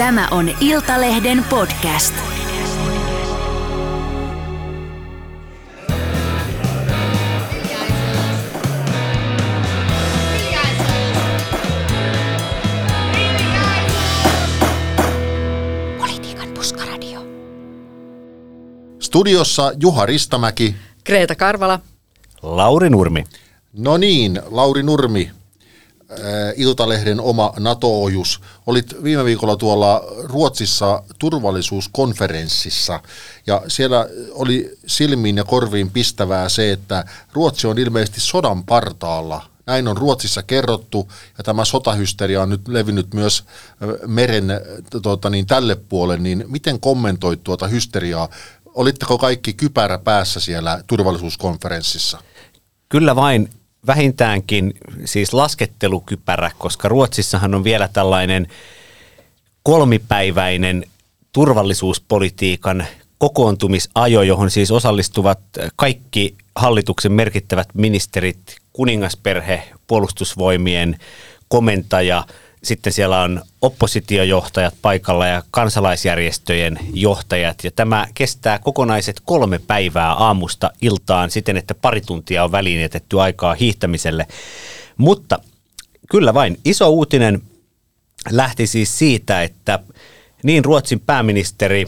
Tämä on Iltalehden podcast. Politiikan puskaradio. Studiossa Juha Ristamäki. Kreeta Karvala. Lauri Nurmi. No niin, Lauri Nurmi, Iltalehden oma NATO-ojus. Olit viime viikolla tuolla Ruotsissa turvallisuuskonferenssissa ja siellä oli silmiin ja korviin pistävää se, että Ruotsi on ilmeisesti sodan partaalla. Näin on Ruotsissa kerrottu ja tämä sotahysteria on nyt levinnyt myös äh, meren äh, tuota, niin, tälle puolelle. Niin miten kommentoit tuota hysteriaa? Olitteko kaikki kypärä päässä siellä turvallisuuskonferenssissa? Kyllä vain vähintäänkin siis laskettelukypärä, koska Ruotsissahan on vielä tällainen kolmipäiväinen turvallisuuspolitiikan kokoontumisajo, johon siis osallistuvat kaikki hallituksen merkittävät ministerit, kuningasperhe, puolustusvoimien komentaja, sitten siellä on oppositiojohtajat paikalla ja kansalaisjärjestöjen johtajat. Ja tämä kestää kokonaiset kolme päivää aamusta iltaan siten, että pari tuntia on väliin aikaa hiihtämiselle. Mutta kyllä vain iso uutinen lähti siis siitä, että niin Ruotsin pääministeri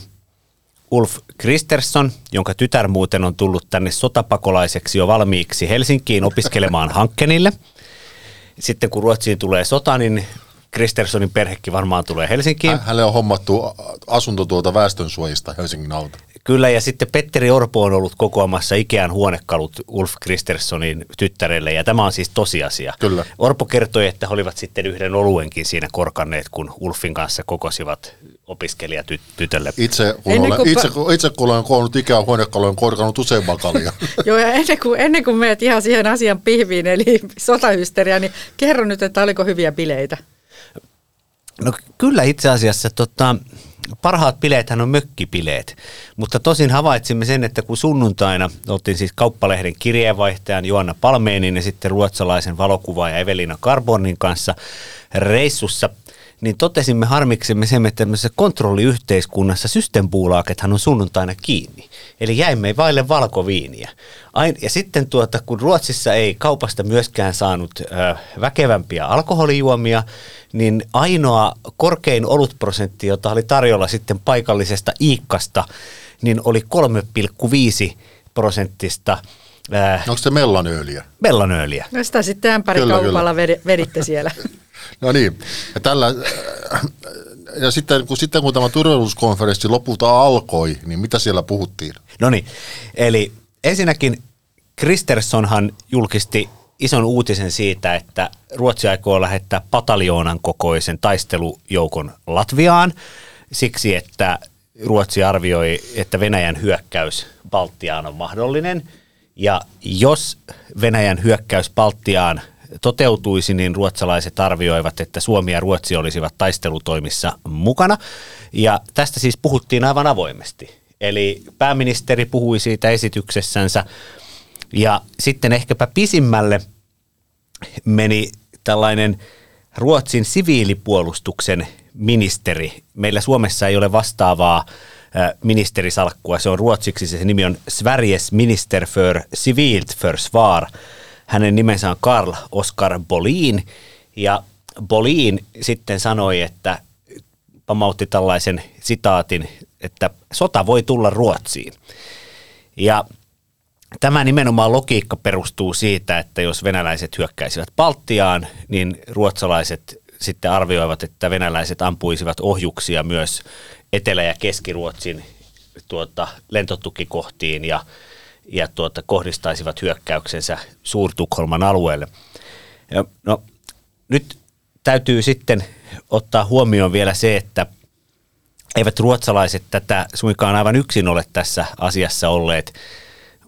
Ulf Kristersson, jonka tytär muuten on tullut tänne sotapakolaiseksi jo valmiiksi Helsinkiin opiskelemaan Hankkenille. Sitten kun Ruotsiin tulee sota, niin Kristerssonin perhekin varmaan tulee Helsinkiin. Hänelle on hommattu asunto tuolta väestönsuojista Helsingin alta. Kyllä, ja sitten Petteri Orpo on ollut kokoamassa Ikean huonekalut Ulf Kristerssonin tyttärelle, ja tämä on siis tosiasia. Kyllä. Orpo kertoi, että he olivat sitten yhden oluenkin siinä korkanneet, kun Ulfin kanssa kokosivat opiskelijatytölle. Itse kun, Ennen olen, itse, kun, itse kun olen koonnut Ikean huonekaluja, olen korkannut useamman kalia. Joo, ja ennen kuin, ennen kuin menet ihan siihen asian pihviin, eli sotahysteria, niin kerro nyt, että oliko hyviä bileitä. No kyllä itse asiassa tota, parhaat bileethän on mökkipileet, mutta tosin havaitsimme sen, että kun sunnuntaina oltiin siis kauppalehden kirjeenvaihtajan Joanna Palmeenin ja sitten ruotsalaisen valokuvaaja Evelina Carbonin kanssa reissussa, niin totesimme harmiksemme sen, että tämmöisessä kontrolliyhteiskunnassa systempuulaakethan on sunnuntaina kiinni. Eli jäimme vaille valkoviiniä. Ain, ja sitten tuota, kun Ruotsissa ei kaupasta myöskään saanut ö, väkevämpiä alkoholijuomia, niin ainoa korkein olutprosentti, jota oli tarjolla sitten paikallisesta Iikkasta, niin oli 3,5 prosenttista ää, Onko se mellanöljyä? mellanöljyä. No sitä sitten ämpäri Kyllä, kaupalla vedi- veditte siellä. No niin, ja, tällä, ja sitten, kun, sitten kun tämä turvallisuuskonferenssi lopulta alkoi, niin mitä siellä puhuttiin? No niin, eli ensinnäkin Kristerssonhan julkisti ison uutisen siitä, että Ruotsi aikoo lähettää pataljoonan kokoisen taistelujoukon Latviaan siksi, että Ruotsi arvioi, että Venäjän hyökkäys Baltiaan on mahdollinen. Ja jos Venäjän hyökkäys Baltiaan toteutuisi, niin ruotsalaiset arvioivat, että Suomi ja Ruotsi olisivat taistelutoimissa mukana. Ja tästä siis puhuttiin aivan avoimesti. Eli pääministeri puhui siitä esityksessänsä. Ja sitten ehkäpä pisimmälle meni tällainen Ruotsin siviilipuolustuksen ministeri. Meillä Suomessa ei ole vastaavaa ö, ministerisalkkua. Se on ruotsiksi, se nimi on Sveriges minister för civilt försvar. Hänen nimensä on Karl Oskar Bolin. Ja Bolin sitten sanoi, että pamautti tällaisen sitaatin, että sota voi tulla Ruotsiin. Ja Tämä nimenomaan logiikka perustuu siitä, että jos venäläiset hyökkäisivät Baltiaan, niin ruotsalaiset sitten arvioivat, että venäläiset ampuisivat ohjuksia myös Etelä- ja Keski-Ruotsin tuota, lentotukikohtiin ja, ja tuota, kohdistaisivat hyökkäyksensä Suurtukholman alueelle. Ja, no, nyt täytyy sitten ottaa huomioon vielä se, että eivät ruotsalaiset tätä suinkaan aivan yksin ole tässä asiassa olleet,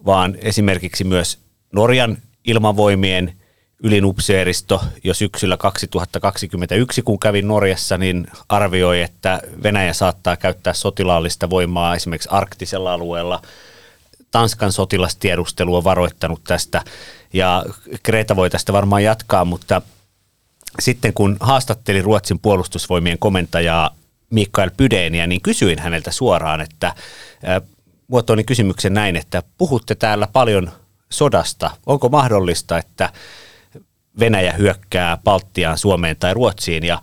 vaan esimerkiksi myös Norjan ilmavoimien ylinupseeristo jo syksyllä 2021, kun kävin Norjassa, niin arvioi, että Venäjä saattaa käyttää sotilaallista voimaa esimerkiksi arktisella alueella. Tanskan sotilastiedustelu on varoittanut tästä ja Kreta voi tästä varmaan jatkaa, mutta sitten kun haastattelin Ruotsin puolustusvoimien komentajaa Mikael Pydeniä, niin kysyin häneltä suoraan, että muotoilin kysymyksen näin, että puhutte täällä paljon sodasta. Onko mahdollista, että Venäjä hyökkää Baltiaan, Suomeen tai Ruotsiin? Ja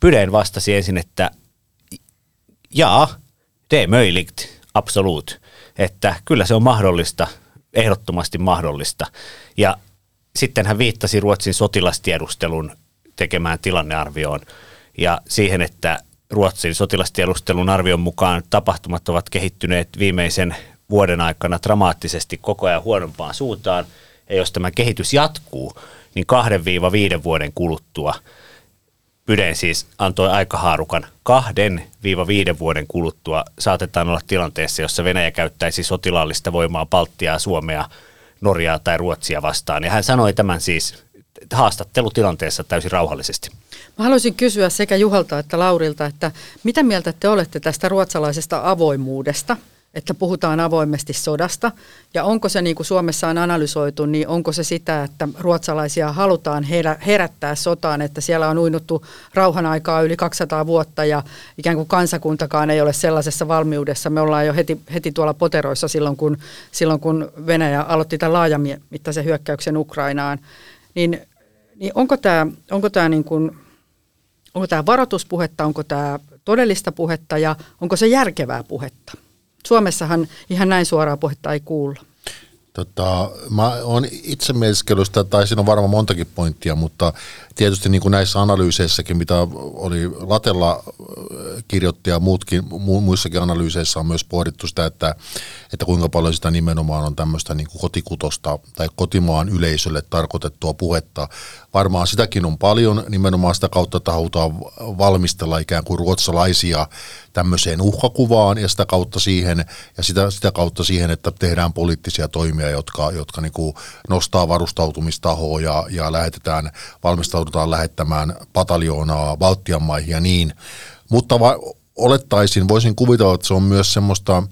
Pydeen vastasi ensin, että jaa, är möjligt, absolut. Että kyllä se on mahdollista, ehdottomasti mahdollista. Ja sitten hän viittasi Ruotsin sotilastiedustelun tekemään tilannearvioon ja siihen, että Ruotsin sotilastiedustelun arvion mukaan tapahtumat ovat kehittyneet viimeisen vuoden aikana dramaattisesti koko ajan huonompaan suuntaan. Ja jos tämä kehitys jatkuu, niin 2-5 vuoden kuluttua Pyden siis antoi aikahaarukan kahden viiva viiden vuoden kuluttua saatetaan olla tilanteessa, jossa Venäjä käyttäisi sotilaallista voimaa Baltiaa, Suomea, Norjaa tai Ruotsia vastaan. Ja hän sanoi tämän siis haastattelutilanteessa täysin rauhallisesti. Mä haluaisin kysyä sekä Juhalta että Laurilta, että mitä mieltä te olette tästä ruotsalaisesta avoimuudesta – että puhutaan avoimesti sodasta. Ja onko se, niin kuin Suomessa on analysoitu, niin onko se sitä, että ruotsalaisia halutaan herättää sotaan, että siellä on uinuttu rauhan aikaa yli 200 vuotta ja ikään kuin kansakuntakaan ei ole sellaisessa valmiudessa. Me ollaan jo heti, heti tuolla poteroissa silloin kun, silloin, kun Venäjä aloitti tämän laajamittaisen hyökkäyksen Ukrainaan. Niin, niin onko tämä, onko tämä niin kuin, onko tämä varoituspuhetta, onko tämä todellista puhetta ja onko se järkevää puhetta? Suomessahan ihan näin suoraa puhetta ei kuulla. Tota, mä oon itse mietiskellystä, tai siinä on varmaan montakin pointtia, mutta tietysti niin kuin näissä analyyseissäkin, mitä oli Latella äh, kirjoitti ja muutkin, mu, muissakin analyyseissä on myös pohdittu sitä, että, että kuinka paljon sitä nimenomaan on tämmöistä niin kuin kotikutosta tai kotimaan yleisölle tarkoitettua puhetta. Varmaan sitäkin on paljon, nimenomaan sitä kautta, että halutaan valmistella ikään kuin ruotsalaisia tämmöiseen uhkakuvaan ja sitä kautta siihen, ja sitä, sitä kautta siihen, että tehdään poliittisia toimia, jotka, jotka niin kuin nostaa varustautumistahoa ja, ja lähetetään, valmistaudutaan lähettämään pataljoonaa Baltian maihin ja niin. Mutta va, olettaisin, voisin kuvitella, että se on myös semmoista,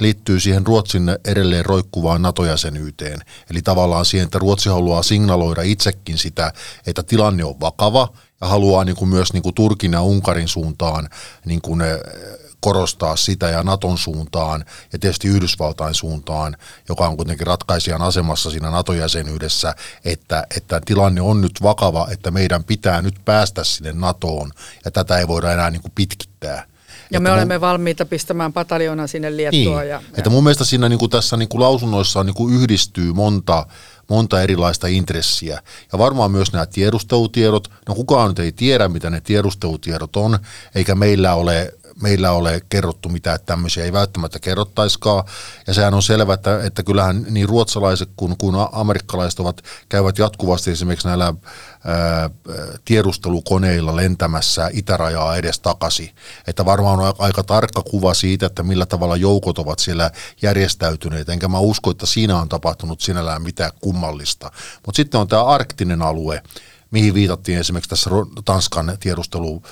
liittyy siihen Ruotsin edelleen roikkuvaan NATO-jäsenyyteen. Eli tavallaan siihen, että Ruotsi haluaa signaloida itsekin sitä, että tilanne on vakava ja haluaa niin kuin myös niin kuin Turkin ja Unkarin suuntaan niin kuin eh, korostaa sitä ja Naton suuntaan ja tietysti Yhdysvaltain suuntaan, joka on kuitenkin ratkaisijan asemassa siinä NATO-jäsenyydessä, että, että tilanne on nyt vakava, että meidän pitää nyt päästä sinne NATOon ja tätä ei voida enää niin kuin pitkittää. Ja me olemme mun, valmiita pistämään pataljoona sinne Liettua. Niin, ja, että mun mielestä siinä niin kuin tässä niin kuin lausunnoissa niin kuin yhdistyy monta, monta erilaista intressiä. Ja varmaan myös nämä tiedustelutiedot, no kukaan nyt ei tiedä, mitä ne tiedustelutiedot on, eikä meillä ole meillä ole kerrottu mitään, että tämmöisiä ei välttämättä kerrottaiskaan. Ja sehän on selvä, että, että kyllähän niin ruotsalaiset kuin, kuin amerikkalaiset ovat, käyvät jatkuvasti esimerkiksi näillä ää, tiedustelukoneilla lentämässä itärajaa edes takaisin. Että varmaan on aika tarkka kuva siitä, että millä tavalla joukot ovat siellä järjestäytyneet. Enkä mä usko, että siinä on tapahtunut sinällään mitään kummallista. Mutta sitten on tämä arktinen alue, mihin viitattiin esimerkiksi tässä Tanskan tiedustelu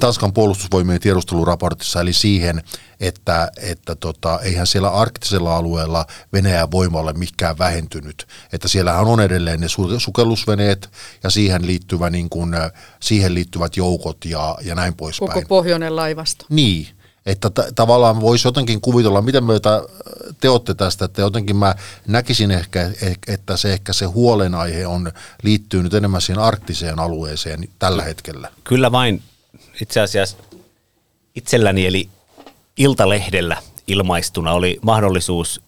Tanskan puolustusvoimien tiedusteluraportissa, eli siihen, että, että tota, eihän siellä arktisella alueella Venäjän voima ole mikään vähentynyt. Että siellähän on edelleen ne sukellusveneet ja siihen, liittyvä, niin kuin, siihen liittyvät joukot ja, ja näin poispäin. Koko pohjoinen laivasto. Niin, että t- tavallaan voisi jotenkin kuvitella, miten myötä te olette tästä, että jotenkin mä näkisin ehkä, että se ehkä se huolenaihe on liittyy nyt enemmän siihen arktiseen alueeseen tällä hetkellä. Kyllä vain itse asiassa itselläni eli Iltalehdellä ilmaistuna oli mahdollisuus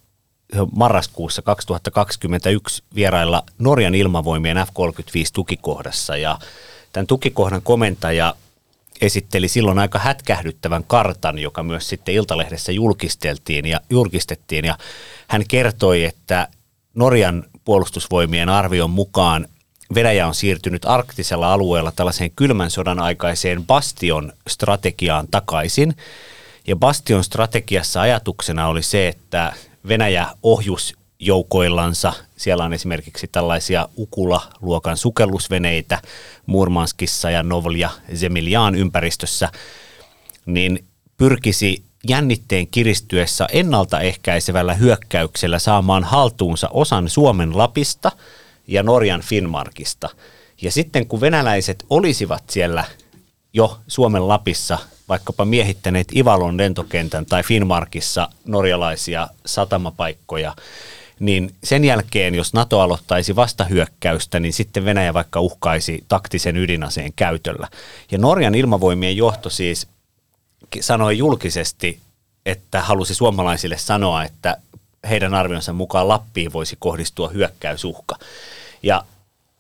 marraskuussa 2021 vierailla Norjan ilmavoimien F-35-tukikohdassa ja tämän tukikohdan komentaja esitteli silloin aika hätkähdyttävän kartan, joka myös sitten Iltalehdessä julkisteltiin ja julkistettiin. Ja hän kertoi, että Norjan puolustusvoimien arvion mukaan Venäjä on siirtynyt arktisella alueella tällaiseen kylmän sodan aikaiseen bastion strategiaan takaisin. Ja bastion strategiassa ajatuksena oli se, että Venäjä ohjus joukoillansa. Siellä on esimerkiksi tällaisia Ukula-luokan sukellusveneitä Murmanskissa ja Novlja Zemiljan ympäristössä, niin pyrkisi jännitteen kiristyessä ennaltaehkäisevällä hyökkäyksellä saamaan haltuunsa osan Suomen Lapista – ja Norjan Finnmarkista. Ja sitten kun venäläiset olisivat siellä jo Suomen Lapissa vaikkapa miehittäneet Ivalon lentokentän tai Finnmarkissa norjalaisia satamapaikkoja, niin sen jälkeen, jos NATO aloittaisi vastahyökkäystä, niin sitten Venäjä vaikka uhkaisi taktisen ydinaseen käytöllä. Ja Norjan ilmavoimien johto siis sanoi julkisesti, että halusi suomalaisille sanoa, että heidän arvionsa mukaan Lappiin voisi kohdistua hyökkäysuhka. Ja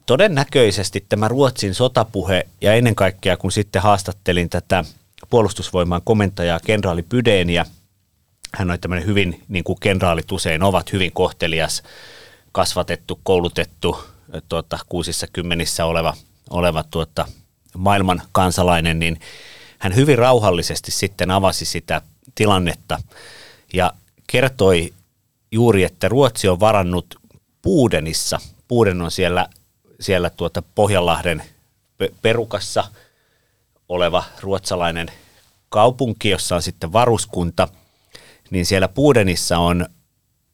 todennäköisesti tämä Ruotsin sotapuhe ja ennen kaikkea kun sitten haastattelin tätä puolustusvoiman komentajaa kenraali Pydeniä, hän on tämmöinen hyvin, niin kuin kenraalit usein ovat, hyvin kohtelias, kasvatettu, koulutettu, tuota, kuusissa kymmenissä oleva, oleva tuota, maailman kansalainen, niin hän hyvin rauhallisesti sitten avasi sitä tilannetta ja kertoi juuri, että Ruotsi on varannut Puudenissa, Puuden on siellä, siellä tuota Pohjanlahden perukassa oleva ruotsalainen kaupunki, jossa on sitten varuskunta, niin siellä Puudenissa on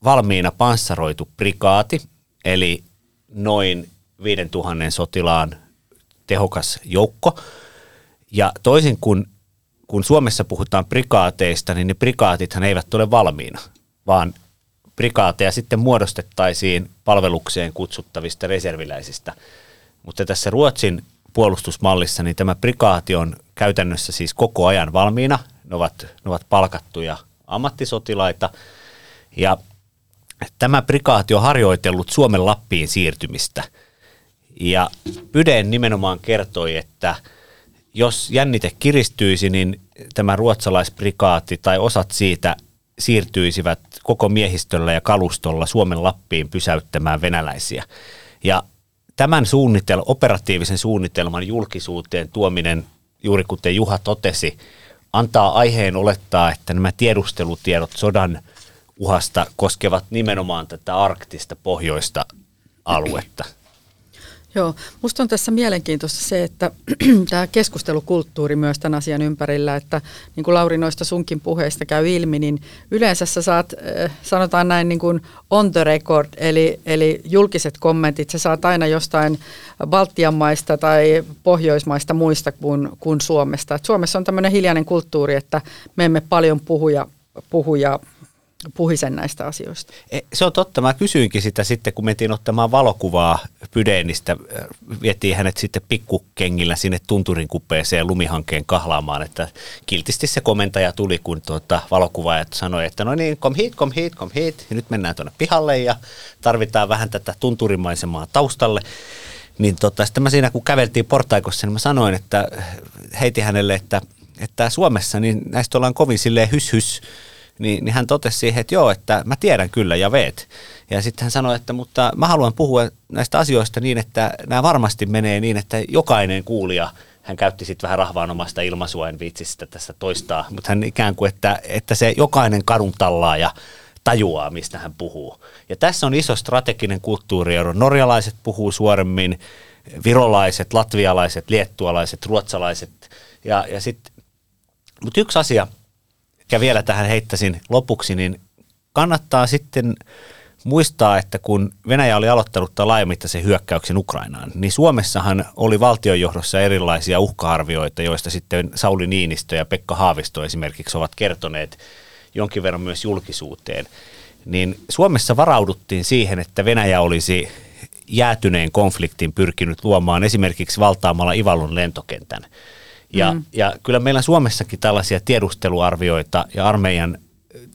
valmiina panssaroitu prikaati, eli noin 5000 sotilaan tehokas joukko. Ja toisin kuin kun Suomessa puhutaan prikaateista, niin ne prikaatithan eivät ole valmiina, vaan prikaateja sitten muodostettaisiin palvelukseen kutsuttavista reserviläisistä. Mutta tässä Ruotsin puolustusmallissa niin tämä prikaati on käytännössä siis koko ajan valmiina. Ne ovat, ne ovat palkattuja ammattisotilaita ja tämä prikaati on harjoitellut Suomen Lappiin siirtymistä. Ja Pydeen nimenomaan kertoi, että jos jännite kiristyisi, niin tämä ruotsalaisprikaati tai osat siitä siirtyisivät koko miehistöllä ja kalustolla Suomen Lappiin pysäyttämään venäläisiä. Ja tämän suunnitel- operatiivisen suunnitelman julkisuuteen tuominen, juuri kuten Juha totesi, antaa aiheen olettaa, että nämä tiedustelutiedot sodan uhasta koskevat nimenomaan tätä arktista pohjoista aluetta. Joo, musta on tässä mielenkiintoista se, että tämä keskustelukulttuuri myös tämän asian ympärillä, että niin kuin Lauri noista sunkin puheista käy ilmi, niin yleensä sä saat, äh, sanotaan näin niin kuin on the record, eli, eli julkiset kommentit, sä saat aina jostain Baltian maista tai Pohjoismaista muista kuin, kuin Suomesta. Et Suomessa on tämmöinen hiljainen kulttuuri, että me emme paljon puhuja, puhuja puhisen näistä asioista. E, se on totta. Mä kysyinkin sitä sitten, kun mentiin ottamaan valokuvaa Pydeenistä. Vietiin hänet sitten pikkukengillä sinne tunturin kupeeseen lumihankkeen kahlaamaan, että kiltisti se komentaja tuli, kun tuota valokuvaajat sanoi, että no niin, kom hit, kom hit, kom hit. Ja nyt mennään tuonne pihalle ja tarvitaan vähän tätä tunturimaisemaa taustalle. Niin tota, sitten mä siinä, kun käveltiin portaikossa, niin mä sanoin, että heitin hänelle, että, että Suomessa niin näistä ollaan kovin silleen hys hys niin, niin hän totesi siihen, että joo, että mä tiedän kyllä ja veet. Ja sitten hän sanoi, että mutta mä haluan puhua näistä asioista niin, että nämä varmasti menee niin, että jokainen kuulija, hän käytti sitten vähän rahvaanomaista ilmaisua, en viitsi sitä tässä toistaa, mutta hän ikään kuin, että, että se jokainen kadun tallaaja tajuaa, mistä hän puhuu. Ja tässä on iso strateginen kulttuuriero. Norjalaiset puhuu suoremmin, virolaiset, latvialaiset, liettualaiset, ruotsalaiset. Ja, ja sitten, mutta yksi asia, ja vielä tähän heittäisin lopuksi, niin kannattaa sitten muistaa, että kun Venäjä oli aloittanut tämän laajamittaisen hyökkäyksen Ukrainaan, niin Suomessahan oli valtionjohdossa erilaisia uhka-arvioita, joista sitten Sauli Niinistö ja Pekka Haavisto esimerkiksi ovat kertoneet jonkin verran myös julkisuuteen. Niin Suomessa varauduttiin siihen, että Venäjä olisi jäätyneen konfliktin pyrkinyt luomaan esimerkiksi valtaamalla Ivalon lentokentän. Ja, mm. ja kyllä meillä Suomessakin tällaisia tiedusteluarvioita ja armeijan,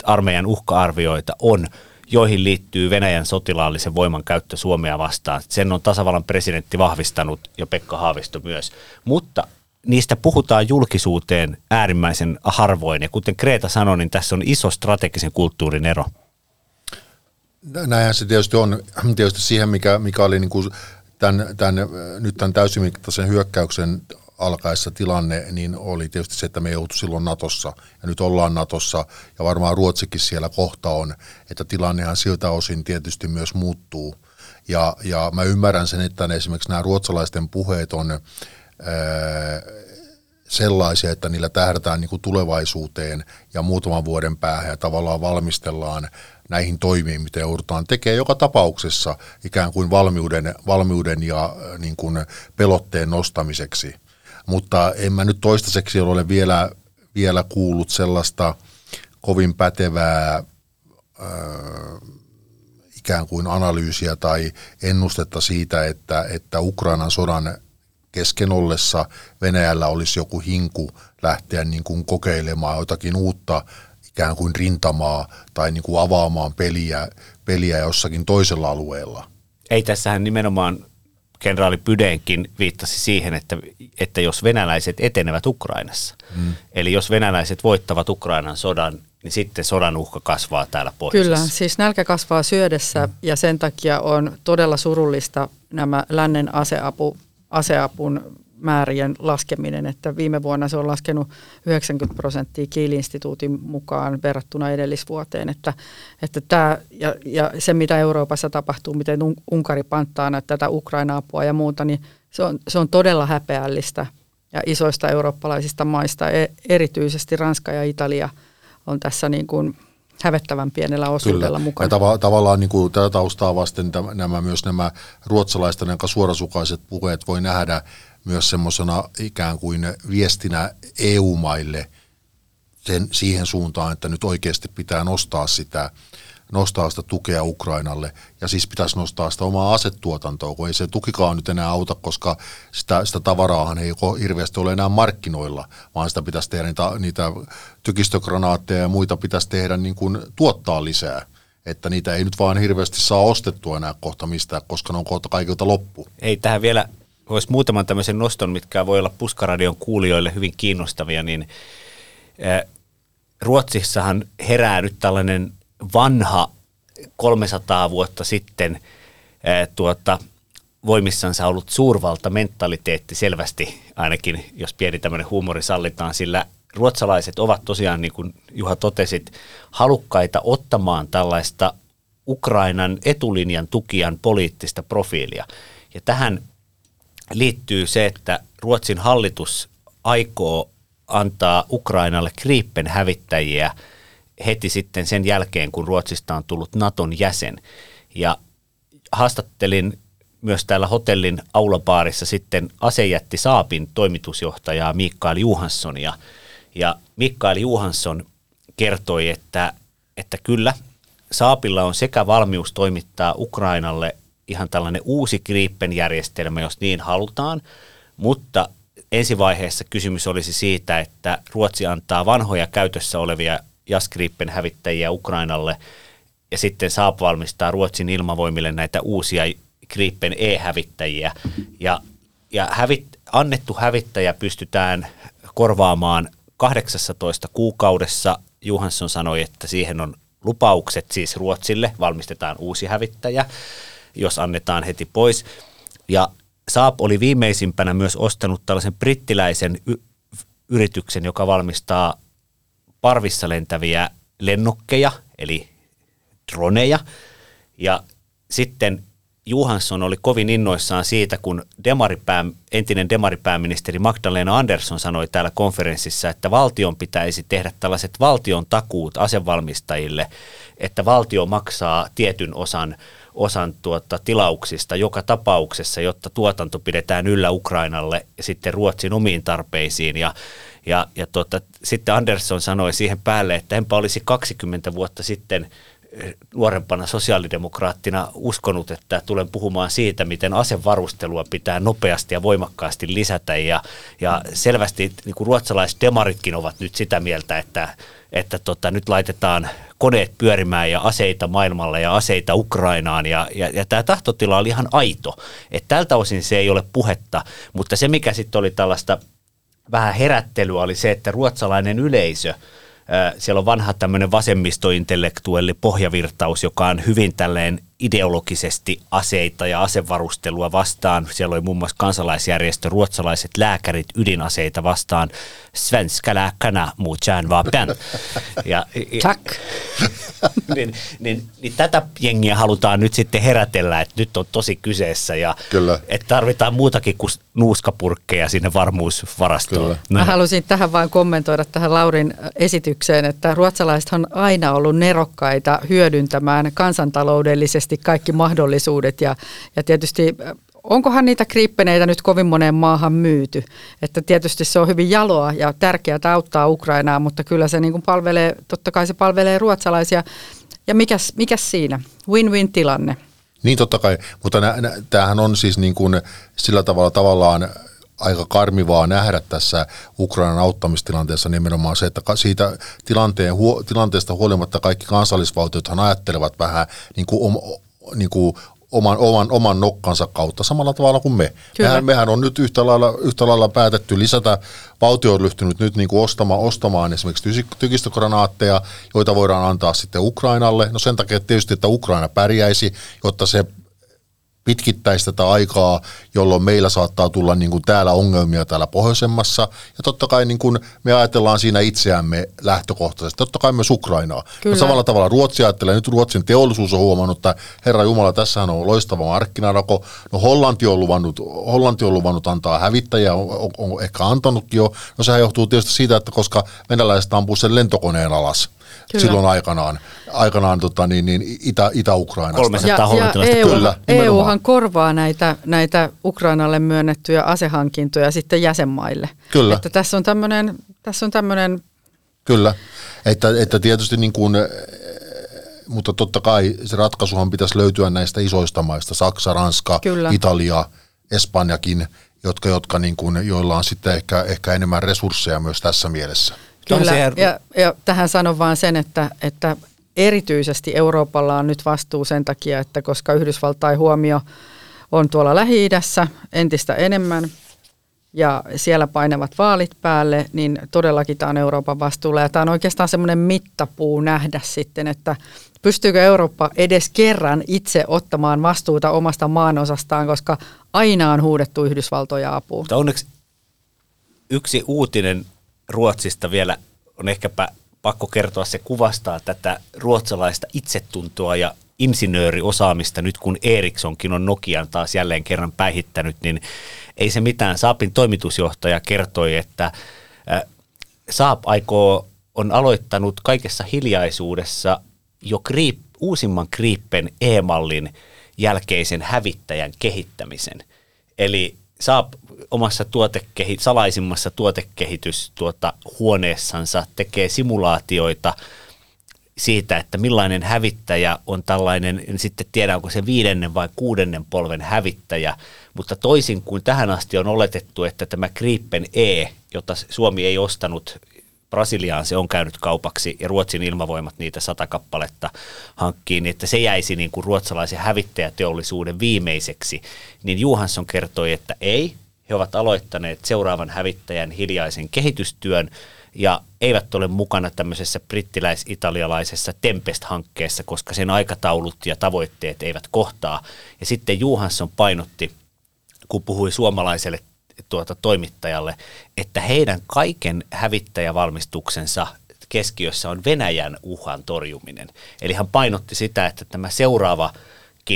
armeijan uhka-arvioita on, joihin liittyy Venäjän sotilaallisen voiman käyttö Suomea vastaan. Sen on tasavallan presidentti vahvistanut ja Pekka Haavisto myös. Mutta niistä puhutaan julkisuuteen äärimmäisen harvoin. Ja kuten Kreta sanoi, niin tässä on iso strategisen kulttuurin ero. Näinhän se tietysti on. Tietysti siihen, mikä, mikä oli niin kuin tämän, tämän, nyt tämän täysimittaisen hyökkäyksen alkaessa tilanne, niin oli tietysti se, että me joutu silloin Natossa ja nyt ollaan Natossa. Ja varmaan Ruotsikin siellä kohta on, että tilannehan siltä osin tietysti myös muuttuu. Ja, ja mä ymmärrän sen, että esimerkiksi nämä ruotsalaisten puheet on ää, sellaisia, että niillä tähdätään niin kuin tulevaisuuteen ja muutaman vuoden päähän ja tavallaan valmistellaan näihin toimiin, mitä joudutaan tekemään. Joka tapauksessa ikään kuin valmiuden, valmiuden ja niin kuin pelotteen nostamiseksi mutta en mä nyt toistaiseksi ole vielä, vielä kuullut sellaista kovin pätevää ikään kuin analyysiä tai ennustetta siitä, että, että Ukrainan sodan kesken ollessa Venäjällä olisi joku hinku lähteä niin kuin kokeilemaan jotakin uutta ikään kuin rintamaa tai niin kuin avaamaan peliä, peliä jossakin toisella alueella. Ei tässähän nimenomaan kenraali Pydenkin viittasi siihen, että, että jos venäläiset etenevät Ukrainassa, mm. eli jos venäläiset voittavat Ukrainan sodan, niin sitten sodan uhka kasvaa täällä pohjoisessa. Kyllä, siis nälkä kasvaa syödessä mm. ja sen takia on todella surullista nämä lännen aseapu, aseapun määrien laskeminen, että viime vuonna se on laskenut 90 prosenttia Kiili-instituutin mukaan verrattuna edellisvuoteen, että, että tämä ja, ja se mitä Euroopassa tapahtuu, miten Unkari panttaa tätä Ukraina-apua ja muuta, niin se on, se on todella häpeällistä ja isoista eurooppalaisista maista, e, erityisesti Ranska ja Italia on tässä niin kuin hävettävän pienellä osuudella Kyllä. mukana. Ja tav- tavallaan niin kuin tätä taustaa vasten nämä, myös nämä ruotsalaisten aika suorasukaiset puheet voi nähdä myös semmoisena ikään kuin viestinä EU-maille sen, siihen suuntaan, että nyt oikeasti pitää nostaa sitä, nostaa sitä tukea Ukrainalle ja siis pitäisi nostaa sitä omaa asetuotantoa, kun ei se tukikaan nyt enää auta, koska sitä, sitä tavaraahan ei hirveästi ole enää markkinoilla, vaan sitä pitäisi tehdä niitä, niitä tykistögranaatteja ja muita pitäisi tehdä niin kuin tuottaa lisää että niitä ei nyt vaan hirveästi saa ostettua enää kohta mistään, koska ne on kohta kaikilta loppu. Ei tähän vielä voisi muutaman tämmöisen noston, mitkä voi olla Puskaradion kuulijoille hyvin kiinnostavia, niin Ruotsissahan herää nyt tällainen vanha 300 vuotta sitten tuota, voimissansa ollut suurvalta-mentaliteetti selvästi, ainakin jos pieni tämmöinen huumori sallitaan, sillä ruotsalaiset ovat tosiaan, niin kuin Juha totesit, halukkaita ottamaan tällaista Ukrainan etulinjan tukijan poliittista profiilia. Ja tähän liittyy se, että Ruotsin hallitus aikoo antaa Ukrainalle Gripen hävittäjiä heti sitten sen jälkeen, kun Ruotsista on tullut Naton jäsen. Ja haastattelin myös täällä hotellin aulapaarissa sitten asejätti Saapin toimitusjohtajaa Mikael Johanssonia. Ja Mikael Johansson kertoi, että, että kyllä Saapilla on sekä valmius toimittaa Ukrainalle ihan tällainen uusi Gripen-järjestelmä, jos niin halutaan, mutta ensivaiheessa kysymys olisi siitä, että Ruotsi antaa vanhoja käytössä olevia JAS Gripen hävittäjiä Ukrainalle ja sitten Saab valmistaa Ruotsin ilmavoimille näitä uusia Gripen E-hävittäjiä. Ja, ja hävit, annettu hävittäjä pystytään korvaamaan 18 kuukaudessa. Johansson sanoi, että siihen on lupaukset siis Ruotsille, valmistetaan uusi hävittäjä jos annetaan heti pois. Ja Saab oli viimeisimpänä myös ostanut tällaisen brittiläisen y- yrityksen, joka valmistaa parvissa lentäviä lennokkeja, eli droneja. Ja sitten Johansson oli kovin innoissaan siitä, kun demaripää, entinen demaripääministeri Magdalena Andersson sanoi täällä konferenssissa, että valtion pitäisi tehdä tällaiset valtion takuut asevalmistajille, että valtio maksaa tietyn osan osan tuota, tilauksista joka tapauksessa, jotta tuotanto pidetään yllä Ukrainalle ja sitten Ruotsin omiin tarpeisiin. Ja, ja, ja tuota, sitten Andersson sanoi siihen päälle, että enpä olisi 20 vuotta sitten nuorempana sosiaalidemokraattina uskonut, että tulen puhumaan siitä, miten asevarustelua pitää nopeasti ja voimakkaasti lisätä. Ja, ja selvästi niin kuin ruotsalaiset demaritkin ovat nyt sitä mieltä, että, että tota, nyt laitetaan koneet pyörimään ja aseita maailmalle ja aseita Ukrainaan ja, ja, ja tämä tahtotila oli ihan aito. Et tältä osin se ei ole puhetta, mutta se mikä sitten oli tällaista vähän herättelyä oli se, että ruotsalainen yleisö – siellä on vanha tämmöinen vasemmistointellektuelli pohjavirtaus, joka on hyvin tälleen ideologisesti aseita ja asevarustelua vastaan. Siellä oli muun muassa kansalaisjärjestö, ruotsalaiset lääkärit ydinaseita vastaan. Svenska läkarna mot kärnvapen. Ja, Tack. niin, niin, niin, tätä jengiä halutaan nyt sitten herätellä, että nyt on tosi kyseessä ja Kyllä. että tarvitaan muutakin kuin nuuskapurkkeja sinne varmuusvarastoon. Kyllä. Mä halusin tähän vain kommentoida tähän Laurin esitykseen, että ruotsalaiset on aina ollut nerokkaita hyödyntämään kansantaloudellisesti kaikki mahdollisuudet ja, ja tietysti onkohan niitä kriippeneitä nyt kovin moneen maahan myyty? Että tietysti se on hyvin jaloa ja tärkeää auttaa Ukrainaa, mutta kyllä se niin kuin palvelee, totta kai se palvelee ruotsalaisia. Ja mikäs, mikäs siinä? Win-win tilanne. Niin totta kai, mutta nä, nä, tämähän on siis niin kuin sillä tavalla tavallaan aika karmivaa nähdä tässä Ukrainan auttamistilanteessa nimenomaan se, että siitä tilanteen, tilanteesta huolimatta kaikki kansallisvaltiothan ajattelevat vähän niin kuin, om, niin kuin oman, oman, oman nokkansa kautta samalla tavalla kuin me. Mehän, mehän on nyt yhtä lailla, yhtä lailla päätetty lisätä, valtio on lyhtynyt nyt niin kuin ostamaan, ostamaan esimerkiksi tykistögranaatteja, joita voidaan antaa sitten Ukrainalle. No sen takia tietysti, että Ukraina pärjäisi, jotta se pitkittäisi tätä aikaa, jolloin meillä saattaa tulla niin kuin täällä ongelmia täällä pohjoisemmassa. Ja totta kai niin kuin me ajatellaan siinä itseämme lähtökohtaisesti, totta kai myös Ukrainaa. Kyllä. Ja samalla tavalla Ruotsi ajattelee, nyt Ruotsin teollisuus on huomannut, että herra Jumala, tässähän on loistava markkinarako. No Hollanti on luvannut, Hollanti on luvannut antaa hävittäjä, on, on, on ehkä antanutkin jo. No sehän johtuu tietysti siitä, että koska venäläiset ampuu sen lentokoneen alas Kyllä. silloin aikanaan, aikanaan tota, niin, niin Itä, Itä-Ukrainasta. 300 ja, ja EU, Kyllä, EUhan korvaa näitä, näitä Ukrainalle myönnettyjä asehankintoja sitten jäsenmaille. Kyllä. Että tässä on tämmöinen tässä on tämmöinen Kyllä, että, että tietysti niin kuin, mutta totta kai se ratkaisuhan pitäisi löytyä näistä isoista maista, Saksa, Ranska, Kyllä. Italia, Espanjakin, jotka, jotka niin kuin, joilla on sitten ehkä, ehkä enemmän resursseja myös tässä mielessä. Kyllä, ja, ja tähän sanon vaan sen, että, että erityisesti Euroopalla on nyt vastuu sen takia, että koska Yhdysvaltain huomio on tuolla Lähi-idässä entistä enemmän ja siellä painavat vaalit päälle, niin todellakin tämä on Euroopan vastuulla. Ja tämä on oikeastaan semmoinen mittapuu nähdä sitten, että pystyykö Eurooppa edes kerran itse ottamaan vastuuta omasta maanosastaan, koska aina on huudettu Yhdysvaltoja apuun. Mutta onneksi yksi uutinen Ruotsista vielä on ehkäpä pakko kertoa, se kuvastaa tätä ruotsalaista itsetuntoa ja insinööriosaamista nyt kun Ericssonkin on Nokian taas jälleen kerran päihittänyt, niin ei se mitään. Saapin toimitusjohtaja kertoi, että Saap aikoo, on aloittanut kaikessa hiljaisuudessa jo kriip, uusimman Kriippen E-mallin jälkeisen hävittäjän kehittämisen. Eli Saap omassa tuotekehi, salaisimmassa tuotekehitys tuota, huoneessansa tekee simulaatioita siitä, että millainen hävittäjä on tällainen, en sitten tiedä onko se viidennen vai kuudennen polven hävittäjä, mutta toisin kuin tähän asti on oletettu, että tämä Gripen E, jota Suomi ei ostanut Brasiliaan se on käynyt kaupaksi ja Ruotsin ilmavoimat niitä sata kappaletta hankkiin, niin että se jäisi niin kuin ruotsalaisen hävittäjäteollisuuden viimeiseksi, niin Johansson kertoi, että ei, he ovat aloittaneet seuraavan hävittäjän hiljaisen kehitystyön ja eivät ole mukana tämmöisessä brittiläis-italialaisessa Tempest-hankkeessa, koska sen aikataulut ja tavoitteet eivät kohtaa. Ja sitten Johansson painotti, kun puhui suomalaiselle tuota toimittajalle, että heidän kaiken hävittäjävalmistuksensa keskiössä on Venäjän uhan torjuminen. Eli hän painotti sitä, että tämä seuraava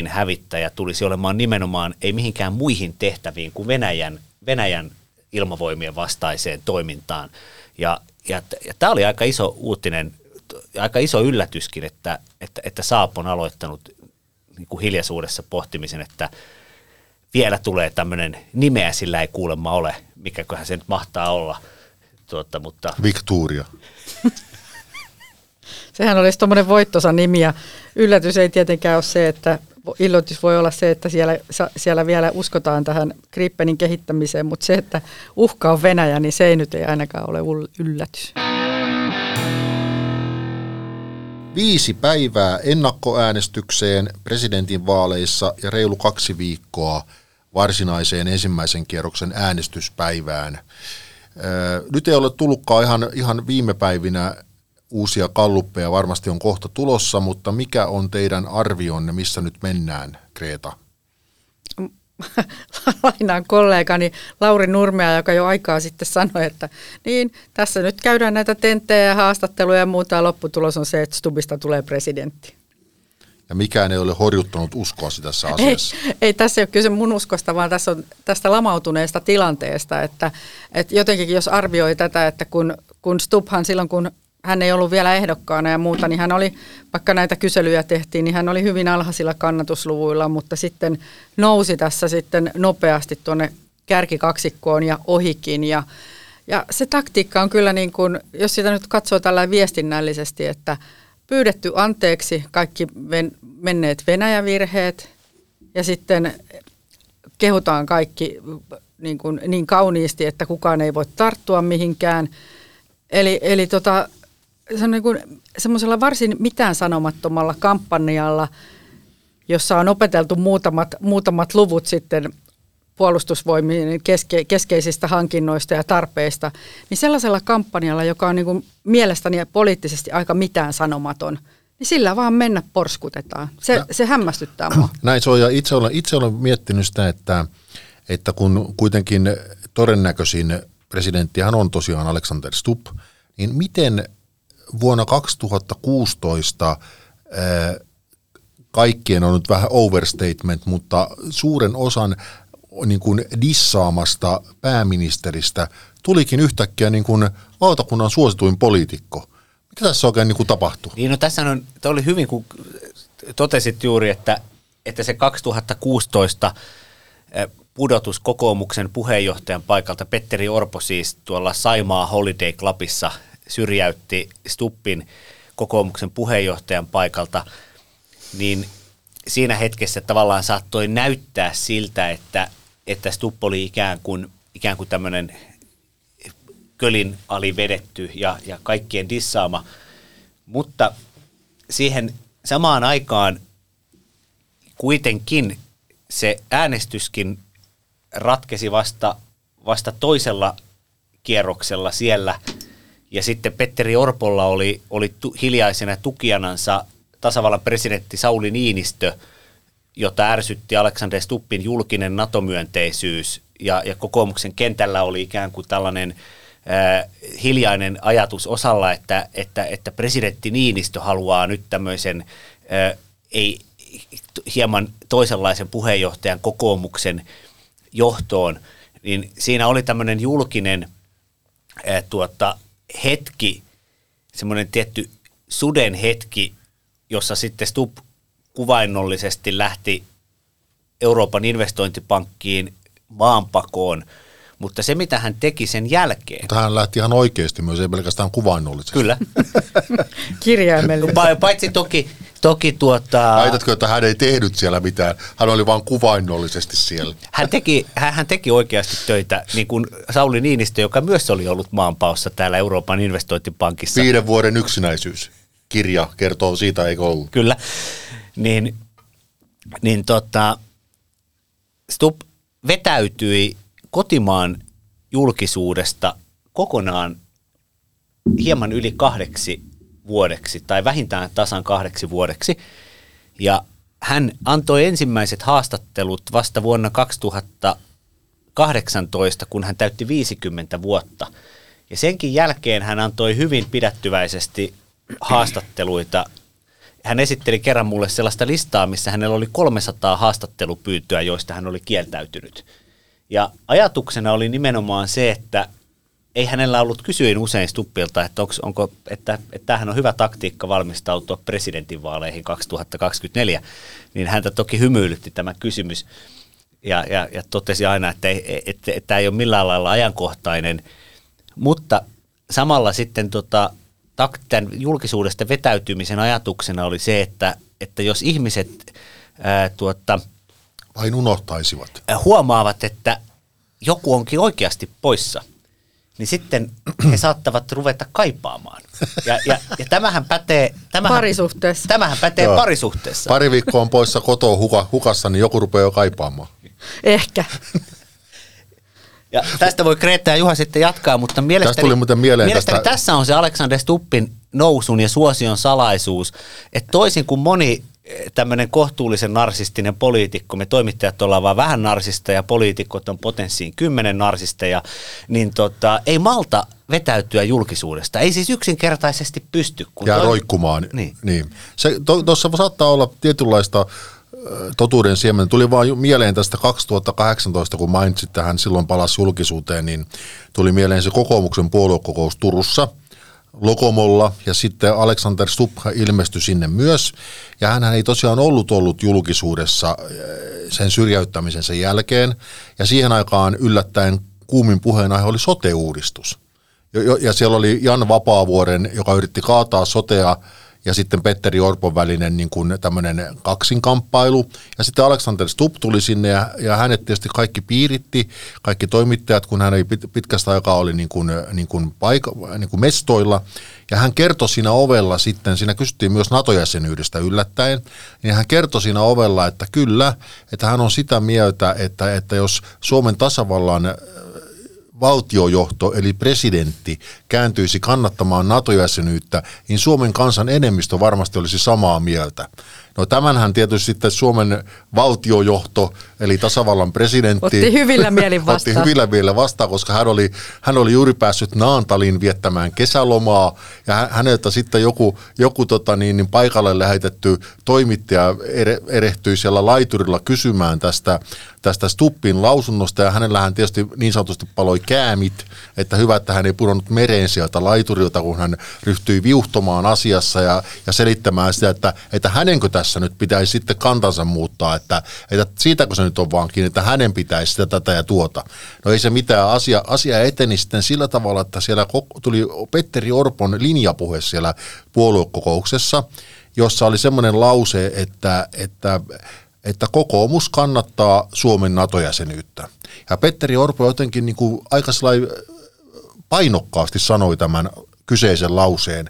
hävittäjä tulisi olemaan nimenomaan ei mihinkään muihin tehtäviin kuin Venäjän, Venäjän ilmavoimien vastaiseen toimintaan. Ja, ja, ja tämä oli aika iso uutinen, aika iso yllätyskin, että, että, että Saap on aloittanut niin kuin hiljaisuudessa pohtimisen, että vielä tulee tämmöinen nimeä sillä ei kuulemma ole, mikäköhän se nyt mahtaa olla. Tuota, mutta... Victoria. Sehän olisi tuommoinen voittosa nimi ja yllätys ei tietenkään ole se, että illoitus voi olla se, että siellä, siellä vielä uskotaan tähän Grippenin kehittämiseen, mutta se, että uhka on Venäjä, niin se ei nyt ei ainakaan ole yllätys. Viisi päivää ennakkoäänestykseen presidentin vaaleissa ja reilu kaksi viikkoa varsinaiseen ensimmäisen kierroksen äänestyspäivään. Nyt ei ole tullutkaan ihan, ihan viime päivinä uusia kalluppeja, varmasti on kohta tulossa, mutta mikä on teidän arvionne, missä nyt mennään, Kreta? lainaan kollegani Lauri Nurmea, joka jo aikaa sitten sanoi, että niin, tässä nyt käydään näitä tenttejä ja haastatteluja ja muuta, ja lopputulos on se, että Stubista tulee presidentti ja mikään ei ole horjuttanut uskoasi tässä asiassa. Ei, ei tässä ei ole kyse mun uskosta, vaan tässä on tästä lamautuneesta tilanteesta, että, että jotenkin jos arvioi tätä, että kun, kun Stubhan silloin kun hän ei ollut vielä ehdokkaana ja muuta, niin hän oli, vaikka näitä kyselyjä tehtiin, niin hän oli hyvin alhaisilla kannatusluvuilla, mutta sitten nousi tässä sitten nopeasti tuonne kärkikaksikkoon ja ohikin ja ja se taktiikka on kyllä niin kuin, jos sitä nyt katsoo tällä viestinnällisesti, että pyydetty anteeksi kaikki ven, menneet Venäjävirheet ja sitten kehutaan kaikki niin, kuin, niin kauniisti, että kukaan ei voi tarttua mihinkään. Eli, eli tota, se on niin kuin semmoisella varsin mitään sanomattomalla kampanjalla, jossa on opeteltu muutamat, muutamat luvut sitten puolustusvoimien keske, keskeisistä hankinnoista ja tarpeista, niin sellaisella kampanjalla, joka on niin kuin mielestäni poliittisesti aika mitään sanomaton, niin sillä vaan mennä porskutetaan. Se, ja, se hämmästyttää mua. Näin se on, ja itse olen, itse olen miettinyt sitä, että, että kun kuitenkin todennäköisin presidenttihän on tosiaan Alexander Stubb, niin miten vuonna 2016 ää, kaikkien on nyt vähän overstatement, mutta suuren osan niin kuin dissaamasta pääministeristä tulikin yhtäkkiä niin kuin valtakunnan suosituin poliitikko. Mitä tässä oikein niin kuin tapahtui? Niin no tässä on, oli hyvin, kun totesit juuri, että, että se 2016 eh, pudotus kokoomuksen puheenjohtajan paikalta, Petteri Orpo siis tuolla Saimaa Holiday Clubissa syrjäytti Stuppin kokoomuksen puheenjohtajan paikalta, niin siinä hetkessä tavallaan saattoi näyttää siltä, että että Stupp oli ikään kuin, ikään kuin tämmöinen kölin alivedetty ja, ja kaikkien dissaama, mutta siihen samaan aikaan kuitenkin se äänestyskin ratkesi vasta, vasta toisella kierroksella siellä, ja sitten Petteri Orpolla oli, oli tu, hiljaisena tukijanansa tasavallan presidentti Sauli Niinistö – jota ärsytti Alexander Stuppin julkinen NATO-myönteisyys. Ja, ja kokoomuksen kentällä oli ikään kuin tällainen äh, hiljainen ajatus osalla, että, että, että presidentti Niinistö haluaa nyt tämmöisen äh, ei, hieman toisenlaisen puheenjohtajan kokoomuksen johtoon, niin siinä oli tämmöinen julkinen äh, tuota, hetki, semmoinen tietty suden hetki, jossa sitten Stubb kuvainnollisesti lähti Euroopan investointipankkiin maanpakoon, mutta se mitä hän teki sen jälkeen. Mutta hän lähti ihan oikeasti myös, ei pelkästään kuvainnollisesti. Kyllä. Kirjaimellisesti. Paitsi toki, toki tuota... Väitätkö, että hän ei tehnyt siellä mitään, hän oli vain kuvainnollisesti siellä. Hän teki, hän, hän teki oikeasti töitä, niin kuin Sauli Niinistö, joka myös oli ollut maanpaossa täällä Euroopan investointipankissa. Viiden vuoden yksinäisyys. Kirja kertoo siitä, eikö ollut? Kyllä niin, niin tota, Stubb vetäytyi kotimaan julkisuudesta kokonaan hieman yli kahdeksi vuodeksi tai vähintään tasan kahdeksi vuodeksi. Ja hän antoi ensimmäiset haastattelut vasta vuonna 2018, kun hän täytti 50 vuotta. Ja senkin jälkeen hän antoi hyvin pidättyväisesti haastatteluita hän esitteli kerran mulle sellaista listaa, missä hänellä oli 300 haastattelupyyntöä, joista hän oli kieltäytynyt. Ja ajatuksena oli nimenomaan se, että ei hänellä ollut kysyin usein Stuppilta, että, onko, onko, että, että tämähän on hyvä taktiikka valmistautua presidentinvaaleihin 2024, niin häntä toki hymyilytti tämä kysymys ja, ja, ja totesi aina, että, ei, että, että, tämä ei ole millään lailla ajankohtainen, mutta samalla sitten tota, tämän julkisuudesta vetäytymisen ajatuksena oli se, että, että jos ihmiset ää, tuota, vain unohtaisivat, huomaavat, että joku onkin oikeasti poissa, niin sitten he saattavat ruveta kaipaamaan. Ja, ja, ja tämähän pätee... Tämähän, parisuhteessa. Tämähän pätee Joo. parisuhteessa. Pari viikkoa on poissa kotoa huka, hukassa, niin joku rupeaa jo kaipaamaan. Ehkä. Ja tästä voi Kreetta ja Juha sitten jatkaa, mutta mielestäni, tuli muuten mieleen mielestäni tästä... tässä on se Alexander Stuppin nousun ja suosion salaisuus, että toisin kuin moni tämmöinen kohtuullisen narsistinen poliitikko, me toimittajat ollaan vaan vähän narsista ja poliitikot on potenssiin kymmenen narsisteja, niin tota, ei malta vetäytyä julkisuudesta. Ei siis yksinkertaisesti pysty. Kun ja toi... roikkumaan. Niin. niin. Tuossa to, saattaa olla tietynlaista totuuden siemen. Tuli vaan mieleen tästä 2018, kun mainitsit tähän silloin palasi julkisuuteen, niin tuli mieleen se kokoomuksen puoluekokous Turussa, Lokomolla ja sitten Alexander Stubb ilmestyi sinne myös. Ja hän ei tosiaan ollut ollut julkisuudessa eh, sen syrjäyttämisensä jälkeen. Ja siihen aikaan yllättäen kuumin puheenaihe oli sote-uudistus. Ja siellä oli Jan Vapaavuoren, joka yritti kaataa sotea ja sitten Petteri Orpon välinen niin kuin tämmöinen kaksinkamppailu. Ja sitten Alexander Stubb tuli sinne ja, ja hänet tietysti kaikki piiritti, kaikki toimittajat, kun hän ei pit, pitkästä aikaa oli niin kuin, niin kuin, paika, niin kuin mestoilla. Ja hän kertoi siinä ovella sitten, siinä kysyttiin myös NATO-jäsenyydestä yllättäen, niin hän kertoi siinä ovella, että kyllä, että hän on sitä mieltä, että, että jos Suomen tasavallan valtiojohto eli presidentti kääntyisi kannattamaan NATO-jäsenyyttä, niin Suomen kansan enemmistö varmasti olisi samaa mieltä. No tämänhän tietysti sitten Suomen valtiojohto, eli tasavallan presidentti... Otti hyvillä mielin vastaan. otti hyvillä mielin vastaan, koska hän oli, hän oli juuri päässyt Naantalin viettämään kesälomaa, ja häneltä sitten joku, joku tota niin, niin paikalle lähetetty toimittaja erehtyi siellä laiturilla kysymään tästä, tästä Stuppin lausunnosta, ja hänellähän tietysti niin sanotusti paloi käämit, että hyvä, että hän ei pudonnut mereen sieltä laiturilta, kun hän ryhtyi viuhtomaan asiassa ja, ja selittämään sitä, että, että hänenkö tässä nyt pitäisi sitten kantansa muuttaa, että, että siitäkö se nyt on vaan kiinni, että hänen pitäisi sitä, tätä ja tuota. No ei se mitään, asia, asia eteni sitten sillä tavalla, että siellä tuli Petteri Orpon linjapuhe siellä puoluekokouksessa, jossa oli semmoinen lause, että, että että kokoomus kannattaa Suomen NATO-jäsenyyttä. Ja Petteri Orpo jotenkin niin kuin aika painokkaasti sanoi tämän kyseisen lauseen.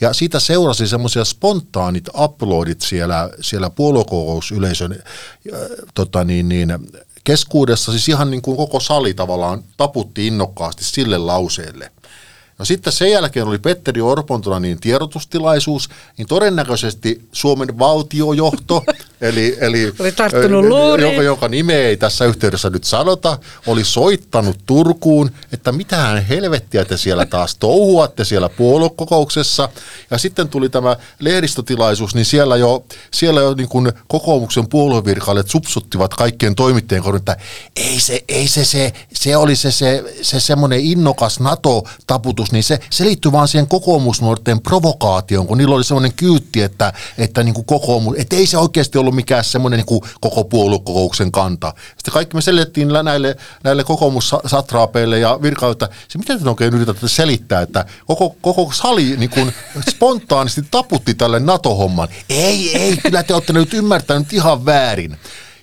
Ja siitä seurasi semmoisia spontaanit uploadit siellä, siellä puoluekokousyleisön äh, tota niin, niin, keskuudessa, siis ihan niin kuin koko sali tavallaan taputti innokkaasti sille lauseelle. No sitten sen jälkeen oli Petteri Orpon niin tiedotustilaisuus, niin todennäköisesti Suomen valtiojohto, eli, eli oli tarttunut joka, joka nimeä ei tässä yhteydessä nyt sanota, oli soittanut Turkuun, että mitähän helvettiä te siellä taas touhuatte siellä puoluekokouksessa. Ja sitten tuli tämä lehdistötilaisuus, niin siellä jo, siellä jo niin kuin kokoomuksen puoluevirkailijat supsuttivat kaikkien toimittajien kohdalla, että ei se, ei se, se, se oli se, se, se semmoinen innokas NATO-taputus, ajatus, niin se, se liittyy vaan siihen kokoomusnuorten provokaatioon, kun niillä oli semmoinen kyytti, että, että niin kuin kokoomus, että ei se oikeasti ollut mikään semmoinen niin kuin koko puoluekokouksen kanta. Sitten kaikki me selitettiin näille, näille kokoomussatraapeille ja virkailijoille, että se mitä te oikein yritätte selittää, että koko, koko sali niin kuin spontaanisti taputti tälle NATO-homman. Ei, ei, kyllä te olette nyt ymmärtänyt ihan väärin.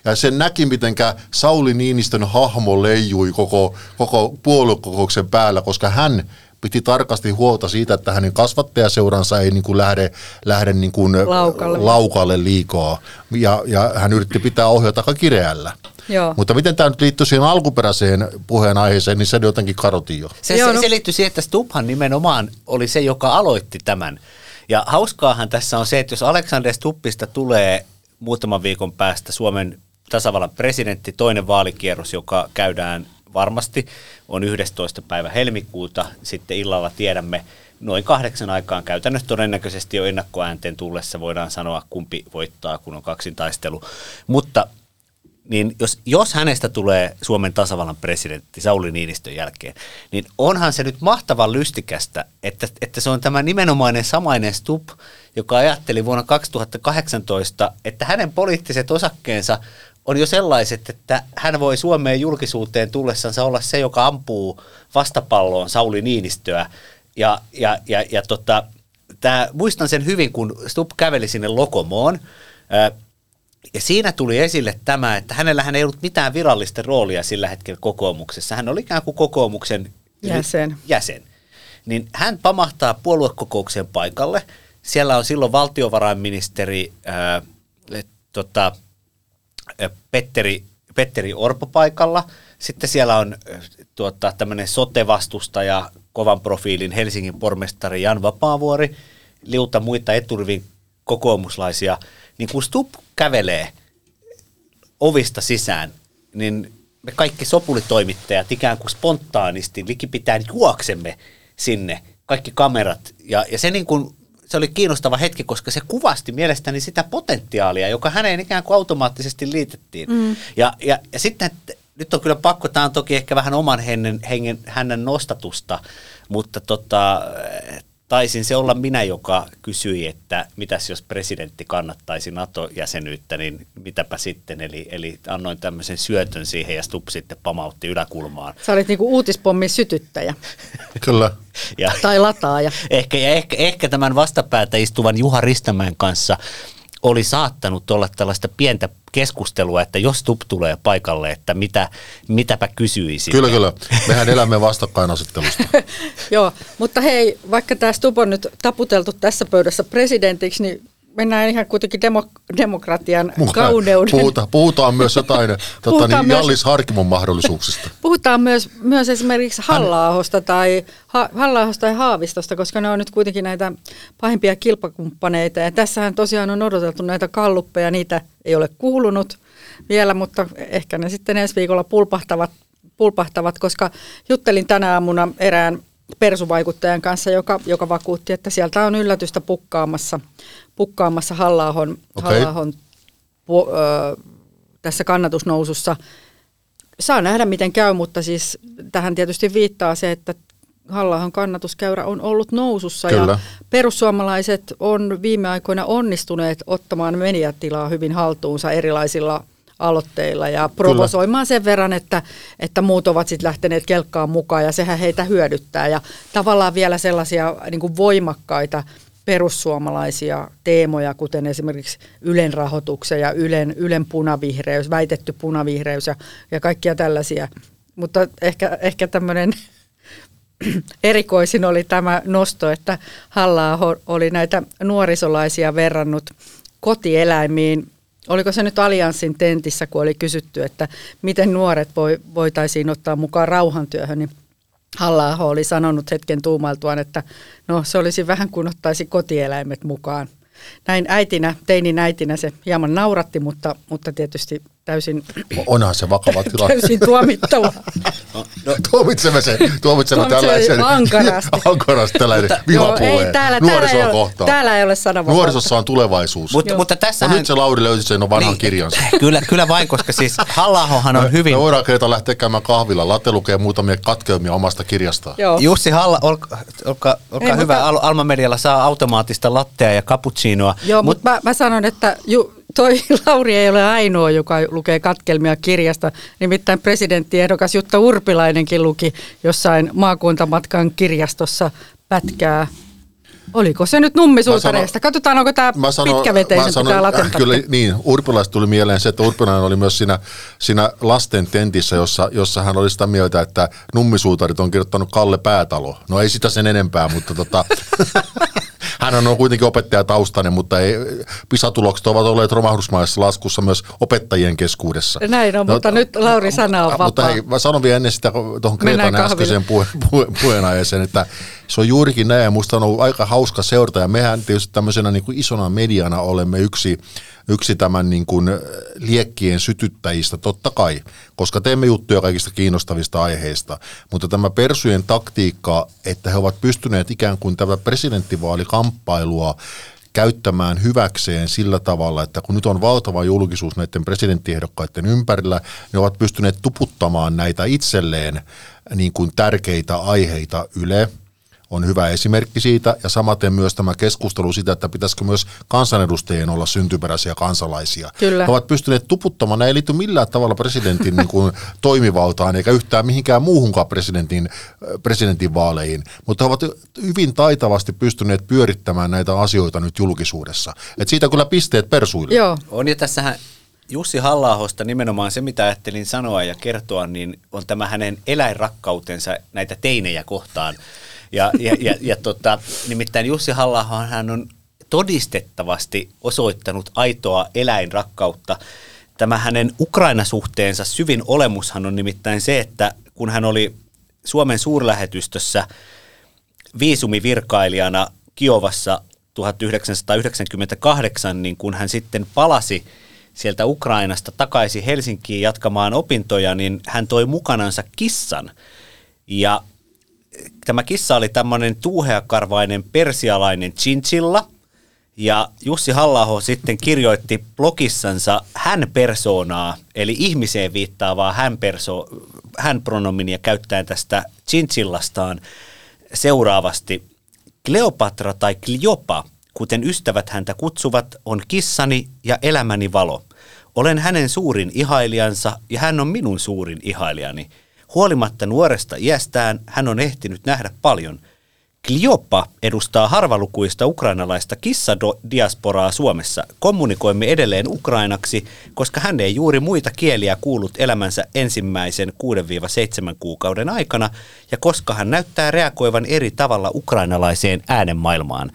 Ja sen näki, miten Sauli Niinistön hahmo leijui koko, koko puoluekokouksen päällä, koska hän piti tarkasti huolta siitä, että hänen kasvattajaseuransa ei niin kuin lähde, lähde niin kuin laukalle. laukalle liikaa. Ja, ja hän yritti pitää ohjata aika kireällä. Joo. Mutta miten tämä nyt liittyy siihen alkuperäiseen puheenaiheeseen, niin se jotenkin karotiin jo. Se, se, se liittyy siihen, että Stubhan nimenomaan oli se, joka aloitti tämän. Ja hauskaahan tässä on se, että jos Alexander Stuppista tulee muutaman viikon päästä Suomen tasavallan presidentti, toinen vaalikierros, joka käydään varmasti on 11. päivä helmikuuta. Sitten illalla tiedämme noin kahdeksan aikaan käytännössä todennäköisesti jo ennakkoäänteen tullessa voidaan sanoa, kumpi voittaa, kun on kaksin taistelu. Mutta niin jos, jos hänestä tulee Suomen tasavallan presidentti Sauli Niinistön jälkeen, niin onhan se nyt mahtavan lystikästä, että, että se on tämä nimenomainen samainen Stup, joka ajatteli vuonna 2018, että hänen poliittiset osakkeensa on jo sellaiset, että hän voi Suomeen julkisuuteen tullessansa olla se, joka ampuu vastapalloon Sauli Niinistöä. Ja, ja, ja, ja tota, tää, muistan sen hyvin, kun Stubb käveli sinne Lokomoon. Ja siinä tuli esille tämä, että hänellähän ei ollut mitään virallista roolia sillä hetkellä kokoomuksessa. Hän oli ikään kuin kokoomuksen jäsen. jäsen. Niin hän pamahtaa puoluekokouksen paikalle. Siellä on silloin valtiovarainministeri ää, tota, Petteri, Petteri Orpo paikalla. Sitten siellä on tuota, tämmöinen sote-vastustaja, kovan profiilin Helsingin pormestari Jan Vapaavuori, liuta muita eturivin kokoomuslaisia. Niin kun Stup kävelee ovista sisään, niin me kaikki sopulitoimittajat ikään kuin spontaanisti likipitään juoksemme sinne, kaikki kamerat. Ja, ja se niin kuin se oli kiinnostava hetki, koska se kuvasti mielestäni sitä potentiaalia, joka häneen ikään kuin automaattisesti liitettiin. Mm. Ja, ja, ja sitten, nyt on kyllä pakko, tämä on toki ehkä vähän oman hengen, hengen, hänen nostatusta, mutta tota, taisin se olla minä, joka kysyi, että mitäs jos presidentti kannattaisi NATO-jäsenyyttä, niin mitäpä sitten. Eli, eli annoin tämmöisen syötön siihen ja Stubb sitten pamautti yläkulmaan. Sä olit niinku uutispommin sytyttäjä. Kyllä. Ja tai lataaja. ehkä, ja ehkä, ehkä tämän vastapäätä istuvan Juha Ristämäen kanssa oli saattanut olla tällaista pientä keskustelua, että jos Stubb tulee paikalle, että mitä, mitäpä kysyisi. Kyllä, kyllä. Mehän elämme vastakkainasettelusta. Joo, mutta hei, vaikka tämä Stubb on nyt taputeltu tässä pöydässä presidentiksi, niin mennään ihan kuitenkin demo, demokratian kauneuden. Puhutaan, puhutaan myös jotain tota, niin, myös, Jallis Harkimon mahdollisuuksista. Puhutaan myös, myös esimerkiksi halla tai, ha, halla tai Haavistosta, koska ne on nyt kuitenkin näitä pahimpia kilpakumppaneita. Ja tässähän tosiaan on odoteltu näitä kalluppeja, niitä ei ole kuulunut vielä, mutta ehkä ne sitten ensi viikolla pulpahtavat, pulpahtavat koska juttelin tänä aamuna erään persuvaikuttajan kanssa, joka, joka vakuutti, että sieltä on yllätystä pukkaamassa – pukkaamassa Halla-ahon, okay. Halla-ahon pu, ö, tässä kannatusnousussa. Saa nähdä, miten käy, mutta siis tähän tietysti viittaa se, että halla kannatuskäyrä on ollut nousussa Kyllä. ja perussuomalaiset on viime aikoina onnistuneet ottamaan mediatilaa hyvin haltuunsa erilaisilla aloitteilla ja provosoimaan sen verran, että, että muut ovat sitten lähteneet kelkkaan mukaan ja sehän heitä hyödyttää. Ja tavallaan vielä sellaisia niin kuin voimakkaita perussuomalaisia teemoja, kuten esimerkiksi Ylen rahoituksen ja Ylen, Ylen punavihreys, väitetty punavihreys ja, ja kaikkia tällaisia. Mutta ehkä, ehkä tämmöinen erikoisin oli tämä nosto, että halla oli näitä nuorisolaisia verrannut kotieläimiin. Oliko se nyt Allianssin tentissä, kun oli kysytty, että miten nuoret voi, voitaisiin ottaa mukaan rauhantyöhön, niin halla oli sanonut hetken tuumailtuaan, että no se olisi vähän kuin ottaisi kotieläimet mukaan. Näin äitinä, teinin äitinä se hieman nauratti, mutta, mutta tietysti täysin... Onhan se vakava tilanne. Täysin tuomittava. No, no, tuomitsemme sen, tuomitsemme tällaisen... Ankarasti. Ankarasti tällainen vihapuheen. Täällä, täällä, ei ole, täällä ei ole sananvapautta. Nuorisossa on tulevaisuus. Mutta, mutta tässä no, nyt se Lauri löysi sen vanhan niin, kirjansa. Kyllä, kyllä vain, koska siis halla on hyvin... Me voidaan keitä lähteä käymään kahvilla. Latte lukee muutamia katkeumia omasta kirjastaan. Joo. Jussi Halla, olkaa, olkaa, olkaa ei, hyvä. Mutta... Alma Medialla saa automaattista lattea ja cappuccinoa. Joo, mutta mut mä, mä sanon, että ju, toi Lauri ei ole ainoa, joka lukee katkelmia kirjasta. Nimittäin presidenttiehdokas Jutta Urpilainenkin luki jossain maakuntamatkan kirjastossa pätkää Oliko se nyt nummisuutareista? Katsotaan, onko tämä pitkäveteisempi tämä latenta. Kyllä niin, Urpilaista tuli mieleen se, että Urpilainen oli myös siinä, siinä lasten tentissä, jossa, jossa hän oli sitä mieltä, että nummisuutarit on kirjoittanut Kalle Päätalo. No ei sitä sen enempää, mutta tota, hän on kuitenkin opettajataustainen, mutta ei, pisatulokset ovat olleet romahdusmaissa laskussa myös opettajien keskuudessa. Näin on, no, mutta nyt Lauri sana on vapaa. Mutta hei, mä sanon vielä ennen sitä tuohon Kreetan äskeiseen puhe, puhe, puheenaiheeseen, että se on juurikin näin ja musta on ollut aika hauska seurata. Ja mehän tietysti tämmöisenä niin kuin isona mediana olemme yksi yksi tämän niin kuin liekkien sytyttäjistä, totta kai, koska teemme juttuja kaikista kiinnostavista aiheista, mutta tämä persujen taktiikka, että he ovat pystyneet ikään kuin tämä presidenttivaalikamppailua käyttämään hyväkseen sillä tavalla, että kun nyt on valtava julkisuus näiden presidenttiehdokkaiden ympärillä, ne ovat pystyneet tuputtamaan näitä itselleen niin kuin tärkeitä aiheita Yle, on hyvä esimerkki siitä, ja samaten myös tämä keskustelu siitä, että pitäisikö myös kansanedustajien olla syntyperäisiä kansalaisia. Kyllä. He ovat pystyneet tuputtamaan, ne ei liity millään tavalla presidentin niin kuin, toimivaltaan, eikä yhtään mihinkään muuhunkaan presidentin, presidentin vaaleihin, mutta he ovat hyvin taitavasti pystyneet pyörittämään näitä asioita nyt julkisuudessa. Et siitä kyllä pisteet persuille. Joo. On ja tässähän Jussi halla nimenomaan se, mitä ajattelin sanoa ja kertoa, niin on tämä hänen eläinrakkautensa näitä teinejä kohtaan. Ja, ja, ja, ja tota, nimittäin Jussi halla hän on todistettavasti osoittanut aitoa eläinrakkautta. Tämä hänen Ukraina-suhteensa syvin olemushan on nimittäin se, että kun hän oli Suomen suurlähetystössä viisumivirkailijana Kiovassa 1998, niin kun hän sitten palasi sieltä Ukrainasta takaisin Helsinkiin jatkamaan opintoja, niin hän toi mukanansa kissan. Ja tämä kissa oli tämmöinen tuuheakarvainen persialainen chinchilla, ja Jussi halla sitten kirjoitti blogissansa hän persoonaa, eli ihmiseen viittaavaa hän, perso, hän pronominia käyttäen tästä chinchillastaan seuraavasti. Kleopatra tai Kliopa, kuten ystävät häntä kutsuvat, on kissani ja elämäni valo. Olen hänen suurin ihailijansa ja hän on minun suurin ihailijani. Huolimatta nuoresta iästään hän on ehtinyt nähdä paljon – Klioppa edustaa harvalukuista ukrainalaista kissadiasporaa Suomessa. Kommunikoimme edelleen ukrainaksi, koska hän ei juuri muita kieliä kuullut elämänsä ensimmäisen 6-7 kuukauden aikana, ja koska hän näyttää reagoivan eri tavalla ukrainalaiseen äänenmaailmaan.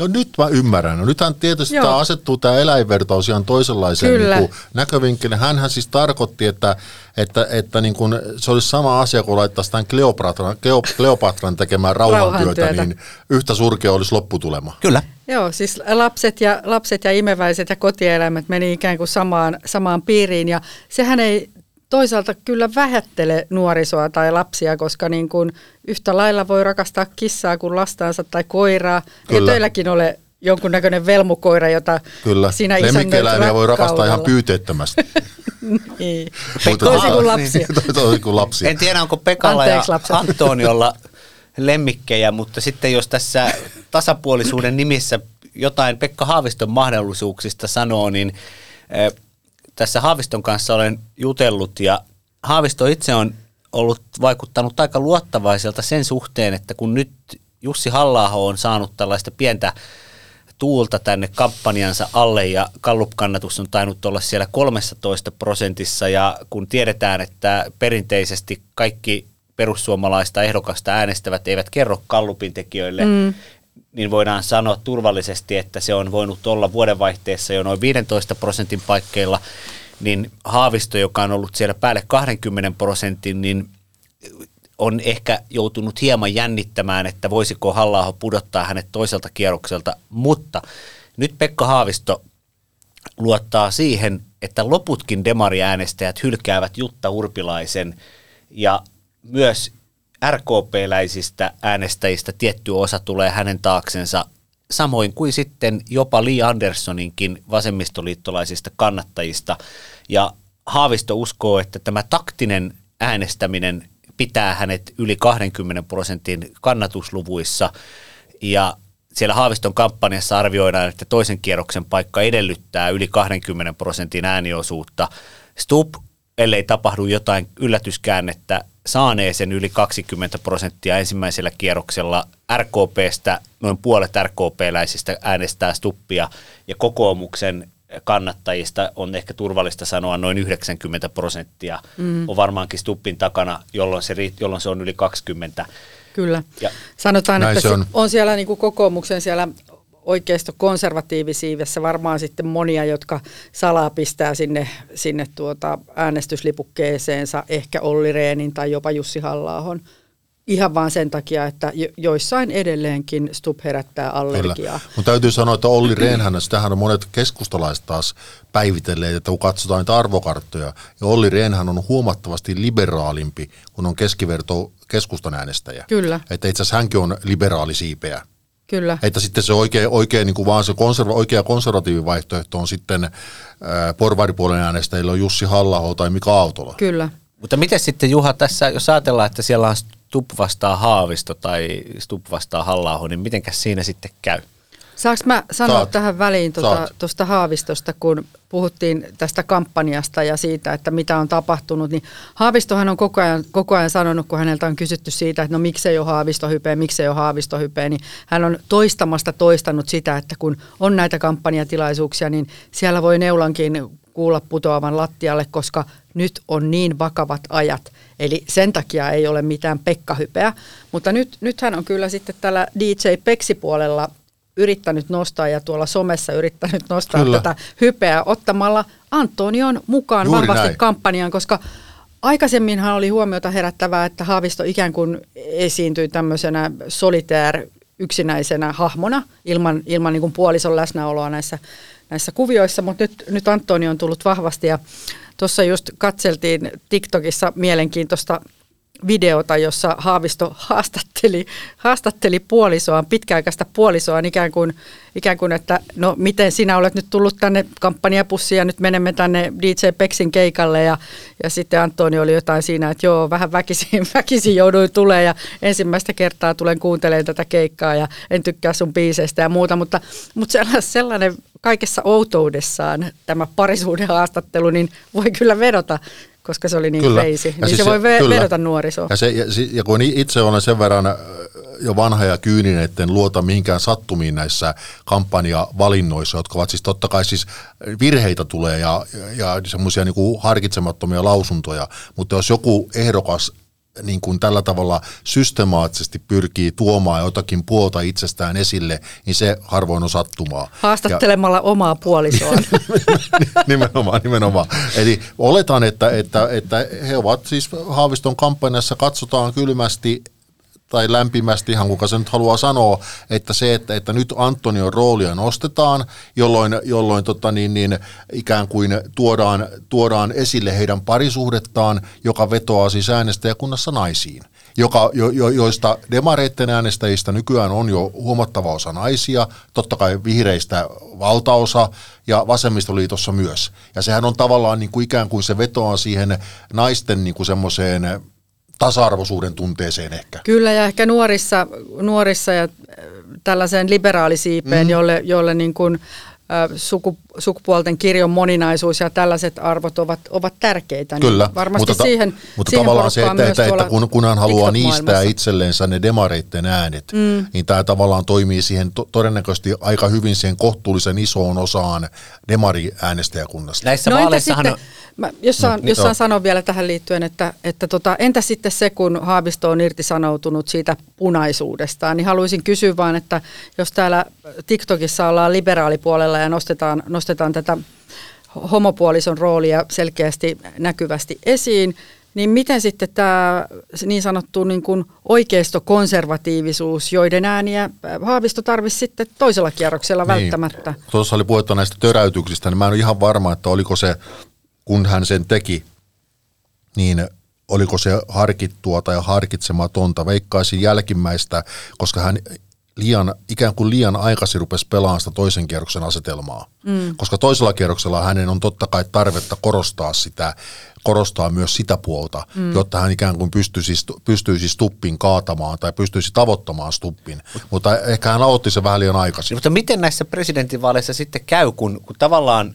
No nyt mä ymmärrän. No nythän tietysti Joo. tämä asettuu tämä eläinvertaus ihan toisenlaiseen Kyllä. niin näkövinkkelin. Hänhän siis tarkoitti, että, että, että niin kuin se olisi sama asia kuin laittaisi tämän Kleopatran, Kleo- Kleopatran tekemään rauhantyötä, Rauhantyötä. niin yhtä surkea olisi lopputulema. Kyllä. Joo, siis lapset ja, lapset ja imeväiset ja kotieläimet meni ikään kuin samaan, samaan piiriin ja sehän ei toisaalta kyllä vähättele nuorisoa tai lapsia, koska niin kuin yhtä lailla voi rakastaa kissaa kuin lastaansa tai koiraa. Kyllä. Ja teilläkin ole jonkunnäköinen velmukoira, jota Kyllä, sinä lemmikkieläimiä voi rakastaa ihan pyyteettömästi. Niin. Toisin kuin lapsia. Toisin kuin lapsia. En tiedä, onko Pekalla ja Anteeksi, lapset. Antoniolla lemmikkejä, mutta sitten jos tässä tasapuolisuuden nimissä jotain Pekka Haaviston mahdollisuuksista sanoo, niin eh, tässä Haaviston kanssa olen jutellut ja Haavisto itse on ollut vaikuttanut aika luottavaiselta sen suhteen, että kun nyt Jussi halla on saanut tällaista pientä tuulta tänne kampanjansa alle ja Gallup-kannatus on tainnut olla siellä 13 prosentissa ja kun tiedetään, että perinteisesti kaikki perussuomalaista ehdokasta äänestävät eivät kerro Gallupin tekijöille, mm. Niin voidaan sanoa turvallisesti, että se on voinut olla vuodenvaihteessa jo noin 15 prosentin paikkeilla, niin Haavisto, joka on ollut siellä päälle 20 prosentin, niin on ehkä joutunut hieman jännittämään, että voisiko halla pudottaa hänet toiselta kierrokselta, mutta nyt Pekka Haavisto luottaa siihen, että loputkin demariäänestäjät hylkäävät Jutta Urpilaisen ja myös RKP-läisistä äänestäjistä tietty osa tulee hänen taaksensa, samoin kuin sitten jopa Li Anderssoninkin vasemmistoliittolaisista kannattajista. Ja Haavisto uskoo, että tämä taktinen äänestäminen pitää hänet yli 20 prosentin kannatusluvuissa ja siellä Haaviston kampanjassa arvioidaan, että toisen kierroksen paikka edellyttää yli 20 prosentin ääniosuutta. Stubb, ellei tapahdu jotain yllätyskäännettä, saanee sen yli 20 prosenttia ensimmäisellä kierroksella. RKPstä noin puolet RKP-läisistä äänestää Stuppia ja kokoomuksen kannattajista on ehkä turvallista sanoa noin 90 prosenttia mm. on varmaankin Stuppin takana, jolloin se, riit- jolloin se on yli 20. Kyllä. Ja- Sanotaan, Näin että se se on. on siellä niin kuin kokoomuksen siellä oikeisto konservatiivisiivessä varmaan sitten monia, jotka salaa pistää sinne, sinne tuota äänestyslipukkeeseensa ehkä Olli Reenin tai jopa Jussi halla Ihan vaan sen takia, että jo- joissain edelleenkin Stubb herättää allergiaa. Mutta täytyy sanoa, että Olli Rehnhän, sitähän on monet keskustalaiset taas päivitelleet, että kun katsotaan niitä arvokarttoja, ja Olli Rehnhän on huomattavasti liberaalimpi, kun on keskiverto keskustan äänestäjä. Kyllä. Että itse asiassa hänkin on liberaalisiipeä. Kyllä. Että sitten se oikea, oikea niin kuin vaan se konserva, oikea konservatiivivaihtoehto on sitten ää, porvaripuolen äänestäjillä on Jussi halla tai Mika Autola. Kyllä. Mutta miten sitten Juha tässä, jos ajatellaan, että siellä on Stubb vastaa Haavisto tai Stubb vastaa halla niin mitenkäs siinä sitten käy? Saanko mä sanoa Saat. tähän väliin tuosta Saat. tuosta Haavistosta, kun puhuttiin tästä kampanjasta ja siitä, että mitä on tapahtunut, niin Haavistohan on koko ajan, koko ajan sanonut, kun häneltä on kysytty siitä, että no miksei ole Haavisto hypeä, miksei ole Haavisto hypeä, niin hän on toistamasta toistanut sitä, että kun on näitä kampanjatilaisuuksia, niin siellä voi neulankin kuulla putoavan lattialle, koska nyt on niin vakavat ajat. Eli sen takia ei ole mitään Pekka-hypeä. Mutta nyt, nythän on kyllä sitten tällä DJ Peksi-puolella yrittänyt nostaa ja tuolla somessa yrittänyt nostaa Kyllä. tätä hypeä ottamalla Antonion mukaan Juuri vahvasti näin. kampanjaan, koska aikaisemminhan oli huomiota herättävää, että Haavisto ikään kuin esiintyi tämmöisenä solitaire yksinäisenä hahmona ilman, ilman niin kuin puolison läsnäoloa näissä, näissä kuvioissa, mutta nyt, nyt Antoni on tullut vahvasti ja tuossa just katseltiin TikTokissa mielenkiintoista videota, jossa Haavisto haastatteli, haastatteli puolisoaan, pitkäaikaista puolisoaan ikään kuin, ikään kuin, että no miten sinä olet nyt tullut tänne kampanjapussiin ja nyt menemme tänne DJ Peksin keikalle ja, ja sitten Antoni oli jotain siinä, että joo, vähän väkisin, väkisin jouduin tulee ja ensimmäistä kertaa tulen kuuntelemaan tätä keikkaa ja en tykkää sun biiseistä ja muuta, mutta, mutta sellainen kaikessa outoudessaan tämä parisuuden haastattelu, niin voi kyllä vedota koska se oli niin kyllä. crazy. Ja niin siis se voi ve- kyllä. vedota nuorisoon. Ja, se, ja, ja kun itse olen sen verran jo vanha ja kyyninen, etten luota mihinkään sattumiin näissä kampanjavalinnoissa, jotka ovat siis totta kai siis virheitä tulee ja, ja semmoisia niin harkitsemattomia lausuntoja, mutta jos joku ehdokas niin kuin tällä tavalla systemaattisesti pyrkii tuomaan jotakin puolta itsestään esille, niin se harvoin on sattumaa. Haastattelemalla ja, omaa puolisoaan. nimenomaan, nimenomaan. Eli oletan, että, että, että he ovat siis Haaviston kampanjassa, katsotaan kylmästi tai lämpimästi, ihan kuka se nyt haluaa sanoa, että se, että, että nyt Antonion roolia nostetaan, jolloin, jolloin tota niin, niin, ikään kuin tuodaan, tuodaan esille heidän parisuhdettaan, joka vetoaa siis äänestäjäkunnassa naisiin. Joka, jo, jo, joista demareitten äänestäjistä nykyään on jo huomattava osa naisia, totta kai vihreistä valtaosa ja vasemmistoliitossa myös. Ja sehän on tavallaan niin kuin ikään kuin se vetoaa siihen naisten niin kuin semmoiseen tasa-arvoisuuden tunteeseen ehkä. Kyllä ja ehkä nuorissa, nuorissa ja tällaiseen liberaalisiipeen, mm. jolle, jolle niin kuin, äh, suku, sukupuolten kirjon moninaisuus ja tällaiset arvot ovat, ovat tärkeitä. Niin Kyllä, niin varmasti mutta, siihen, mutta siihen tavallaan se, että, että, että kun, kun hän haluaa niistää itselleensä ne demareitten äänet, mm. niin tämä tavallaan toimii siihen to, todennäköisesti aika hyvin siihen kohtuullisen isoon osaan demariäänestäjäkunnasta. Näissä no, vaaleissahan sitten, Mä, jos saan, no, jos saan sanoa vielä tähän liittyen, että, että tota, entä sitten se, kun Haavisto on irtisanoutunut siitä punaisuudestaan, niin haluaisin kysyä vaan, että jos täällä TikTokissa ollaan liberaalipuolella ja nostetaan, nostetaan tätä homopuolison roolia selkeästi näkyvästi esiin, niin miten sitten tämä niin sanottu niin kuin oikeistokonservatiivisuus, joiden ääniä Haavisto tarvisi sitten toisella kierroksella niin. välttämättä? Tuossa oli puhetta näistä töräytyksistä, niin mä en ole ihan varma, että oliko se kun hän sen teki, niin oliko se harkittua tai harkitsematonta. Veikkaisin jälkimmäistä, koska hän liian, ikään kuin liian aikaisin rupesi pelaamaan sitä toisen kierroksen asetelmaa. Mm. Koska toisella kierroksella hänen on totta kai tarvetta korostaa sitä, korostaa myös sitä puolta, mm. jotta hän ikään kuin pystyisi, pystyisi stuppin kaatamaan tai pystyisi tavoittamaan stuppin. Mutta ehkä hän aloitti se vähän liian aikaisin. Mutta miten näissä presidentinvaaleissa sitten käy, kun, kun tavallaan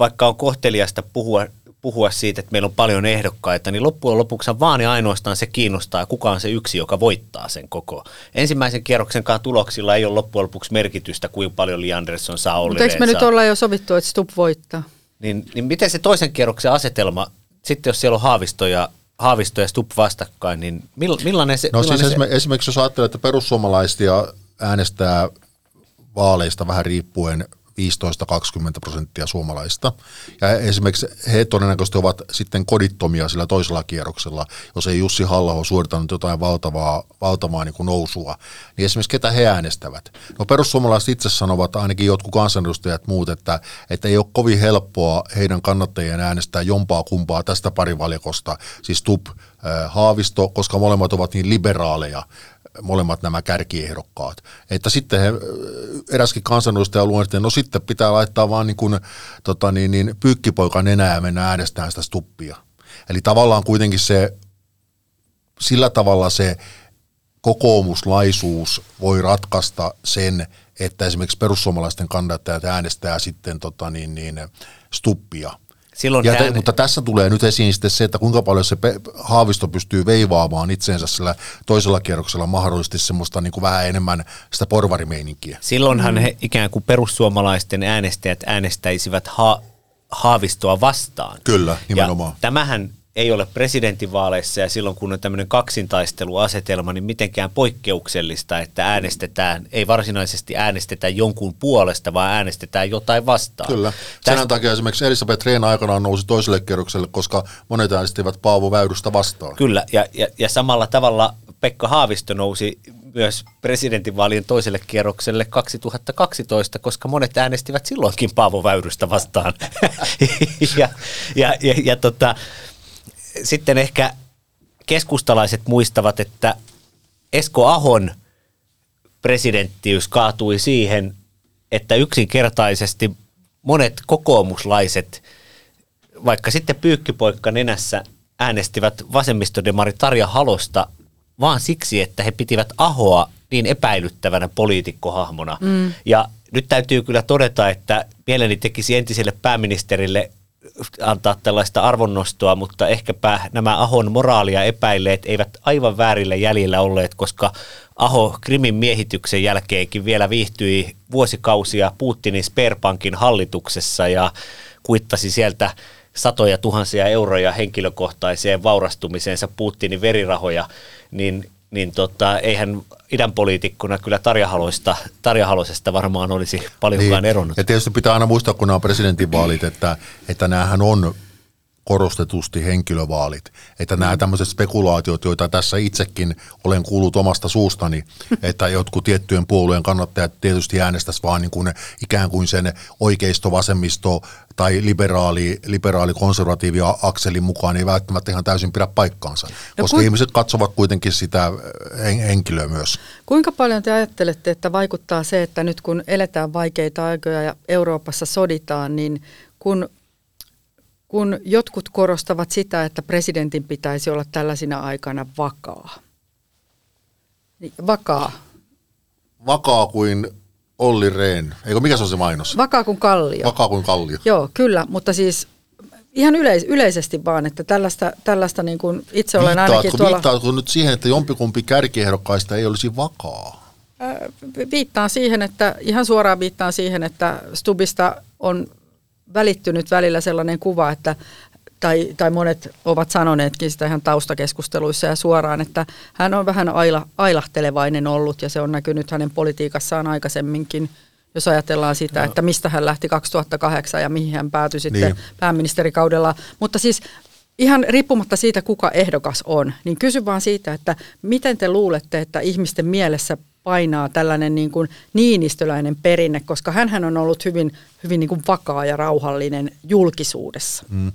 vaikka on kohteliasta puhua, puhua siitä, että meillä on paljon ehdokkaita, niin loppujen lopuksi vaan ja ainoastaan se kiinnostaa, kuka on se yksi, joka voittaa sen koko. Ensimmäisen kierroksenkaan tuloksilla ei ole loppujen lopuksi merkitystä, kuinka paljon Li Andersson saa Olli Mutta eikö me nyt olla jo sovittu, että Stubb voittaa? Niin, niin miten se toisen kierroksen asetelma, sitten jos siellä on Haavisto ja Haavisto ja Stubb vastakkain, niin millainen se... No millainen siis se... esimerkiksi jos ajattelee, että perussuomalaisia äänestää vaaleista vähän riippuen 15-20 prosenttia suomalaista. Ja esimerkiksi he todennäköisesti ovat sitten kodittomia sillä toisella kierroksella, jos ei Jussi halla suorittanut jotain valtavaa, valtavaa niin kuin nousua. Niin esimerkiksi ketä he äänestävät? No perussuomalaiset itse sanovat, ainakin jotkut kansanedustajat muut, että, että ei ole kovin helppoa heidän kannattajien äänestää jompaa kumpaa tästä parivalikosta, siis TUP, Haavisto, koska molemmat ovat niin liberaaleja molemmat nämä kärkiehdokkaat. Että sitten he, eräskin kansanedustaja luonnehti, että no sitten pitää laittaa vaan niin kuin, tota niin, niin, pyykkipoika nenää ja mennä äänestämään sitä stuppia. Eli tavallaan kuitenkin se, sillä tavalla se kokoomuslaisuus voi ratkaista sen, että esimerkiksi perussuomalaisten kannattajat äänestää sitten tota niin, niin, stuppia. Silloin ja te, mutta tässä tulee nyt esiin sitten se, että kuinka paljon se Haavisto pystyy veivaamaan itseensä sillä toisella kierroksella mahdollisesti semmoista niin kuin vähän enemmän sitä porvarimeininkiä. Silloinhan mm. he ikään kuin perussuomalaisten äänestäjät äänestäisivät ha- Haavistoa vastaan. Kyllä, nimenomaan. Ja tämähän ei ole presidentinvaaleissa ja silloin kun on tämmöinen kaksintaisteluasetelma, niin mitenkään poikkeuksellista, että äänestetään, ei varsinaisesti äänestetä jonkun puolesta, vaan äänestetään jotain vastaan. Kyllä. Tästä... Sen takia esimerkiksi Elisabeth Rehn aikanaan nousi toiselle kerrokselle, koska monet äänestivät Paavo Väyrystä vastaan. Kyllä, ja, ja, ja samalla tavalla Pekka Haavisto nousi myös presidentinvaalien toiselle kierrokselle 2012, koska monet äänestivät silloinkin Paavo Väyrystä vastaan. ja, ja, ja, ja tota, sitten ehkä keskustalaiset muistavat, että Esko Ahon presidenttiys kaatui siihen, että yksinkertaisesti monet kokoomuslaiset, vaikka sitten pyykkipoikka nenässä, äänestivät vasemmistodemari Tarja Halosta vaan siksi, että he pitivät Ahoa niin epäilyttävänä poliitikkohahmona. Mm. Ja nyt täytyy kyllä todeta, että mieleni tekisi entiselle pääministerille antaa tällaista arvonnostoa, mutta ehkäpä nämä Ahon moraalia epäilleet eivät aivan väärillä jäljillä olleet, koska Aho Krimin miehityksen jälkeenkin vielä viihtyi vuosikausia Putinin Sperbankin hallituksessa ja kuittasi sieltä satoja tuhansia euroja henkilökohtaiseen vaurastumiseensa Putinin verirahoja, niin niin tota, eihän idän poliitikkona kyllä Tarja, Haloista, Tarja Halosesta varmaan olisi paljonkaan niin. eronnut. Ja tietysti pitää aina muistaa, kun nämä on presidentinvaalit, että, että näähän on korostetusti henkilövaalit. Että nämä tämmöiset spekulaatiot, joita tässä itsekin olen kuullut omasta suustani, että jotkut tiettyjen puolueen kannattajat tietysti äänestäisi vaan niin kuin ikään kuin sen oikeisto, vasemmisto tai liberaali, liberaali konservatiivi akselin mukaan ei välttämättä ihan täysin pidä paikkaansa, no koska ihmiset katsovat kuitenkin sitä henkilöä myös. Kuinka paljon te ajattelette, että vaikuttaa se, että nyt kun eletään vaikeita aikoja ja Euroopassa soditaan, niin kun kun jotkut korostavat sitä, että presidentin pitäisi olla tällaisina aikana vakaa. Niin, vakaa. Vakaa kuin Olli Rehn. Eikö mikä se on se mainos? Vakaa kuin kallio. Vakaa kuin kallio. Joo, kyllä, mutta siis ihan yleis- yleisesti vaan, että tällaista, tällaista niin kuin itse olen viittaatko, ainakin tuolla... Viittaatko nyt siihen, että jompikumpi kärkiehdokkaista ei olisi vakaa? Viittaan siihen, että ihan suoraan viittaan siihen, että Stubista on välittynyt välillä sellainen kuva, että tai, tai monet ovat sanoneetkin sitä ihan taustakeskusteluissa ja suoraan, että hän on vähän aila, ailahtelevainen ollut ja se on näkynyt hänen politiikassaan aikaisemminkin, jos ajatellaan sitä, että mistä hän lähti 2008 ja mihin hän päätyi sitten niin. pääministerikaudella. Mutta siis ihan riippumatta siitä, kuka ehdokas on, niin kysy vaan siitä, että miten te luulette, että ihmisten mielessä painaa tällainen niin kuin niinistöläinen perinne, koska hän on ollut hyvin, hyvin niin kuin vakaa ja rauhallinen julkisuudessa. Mm.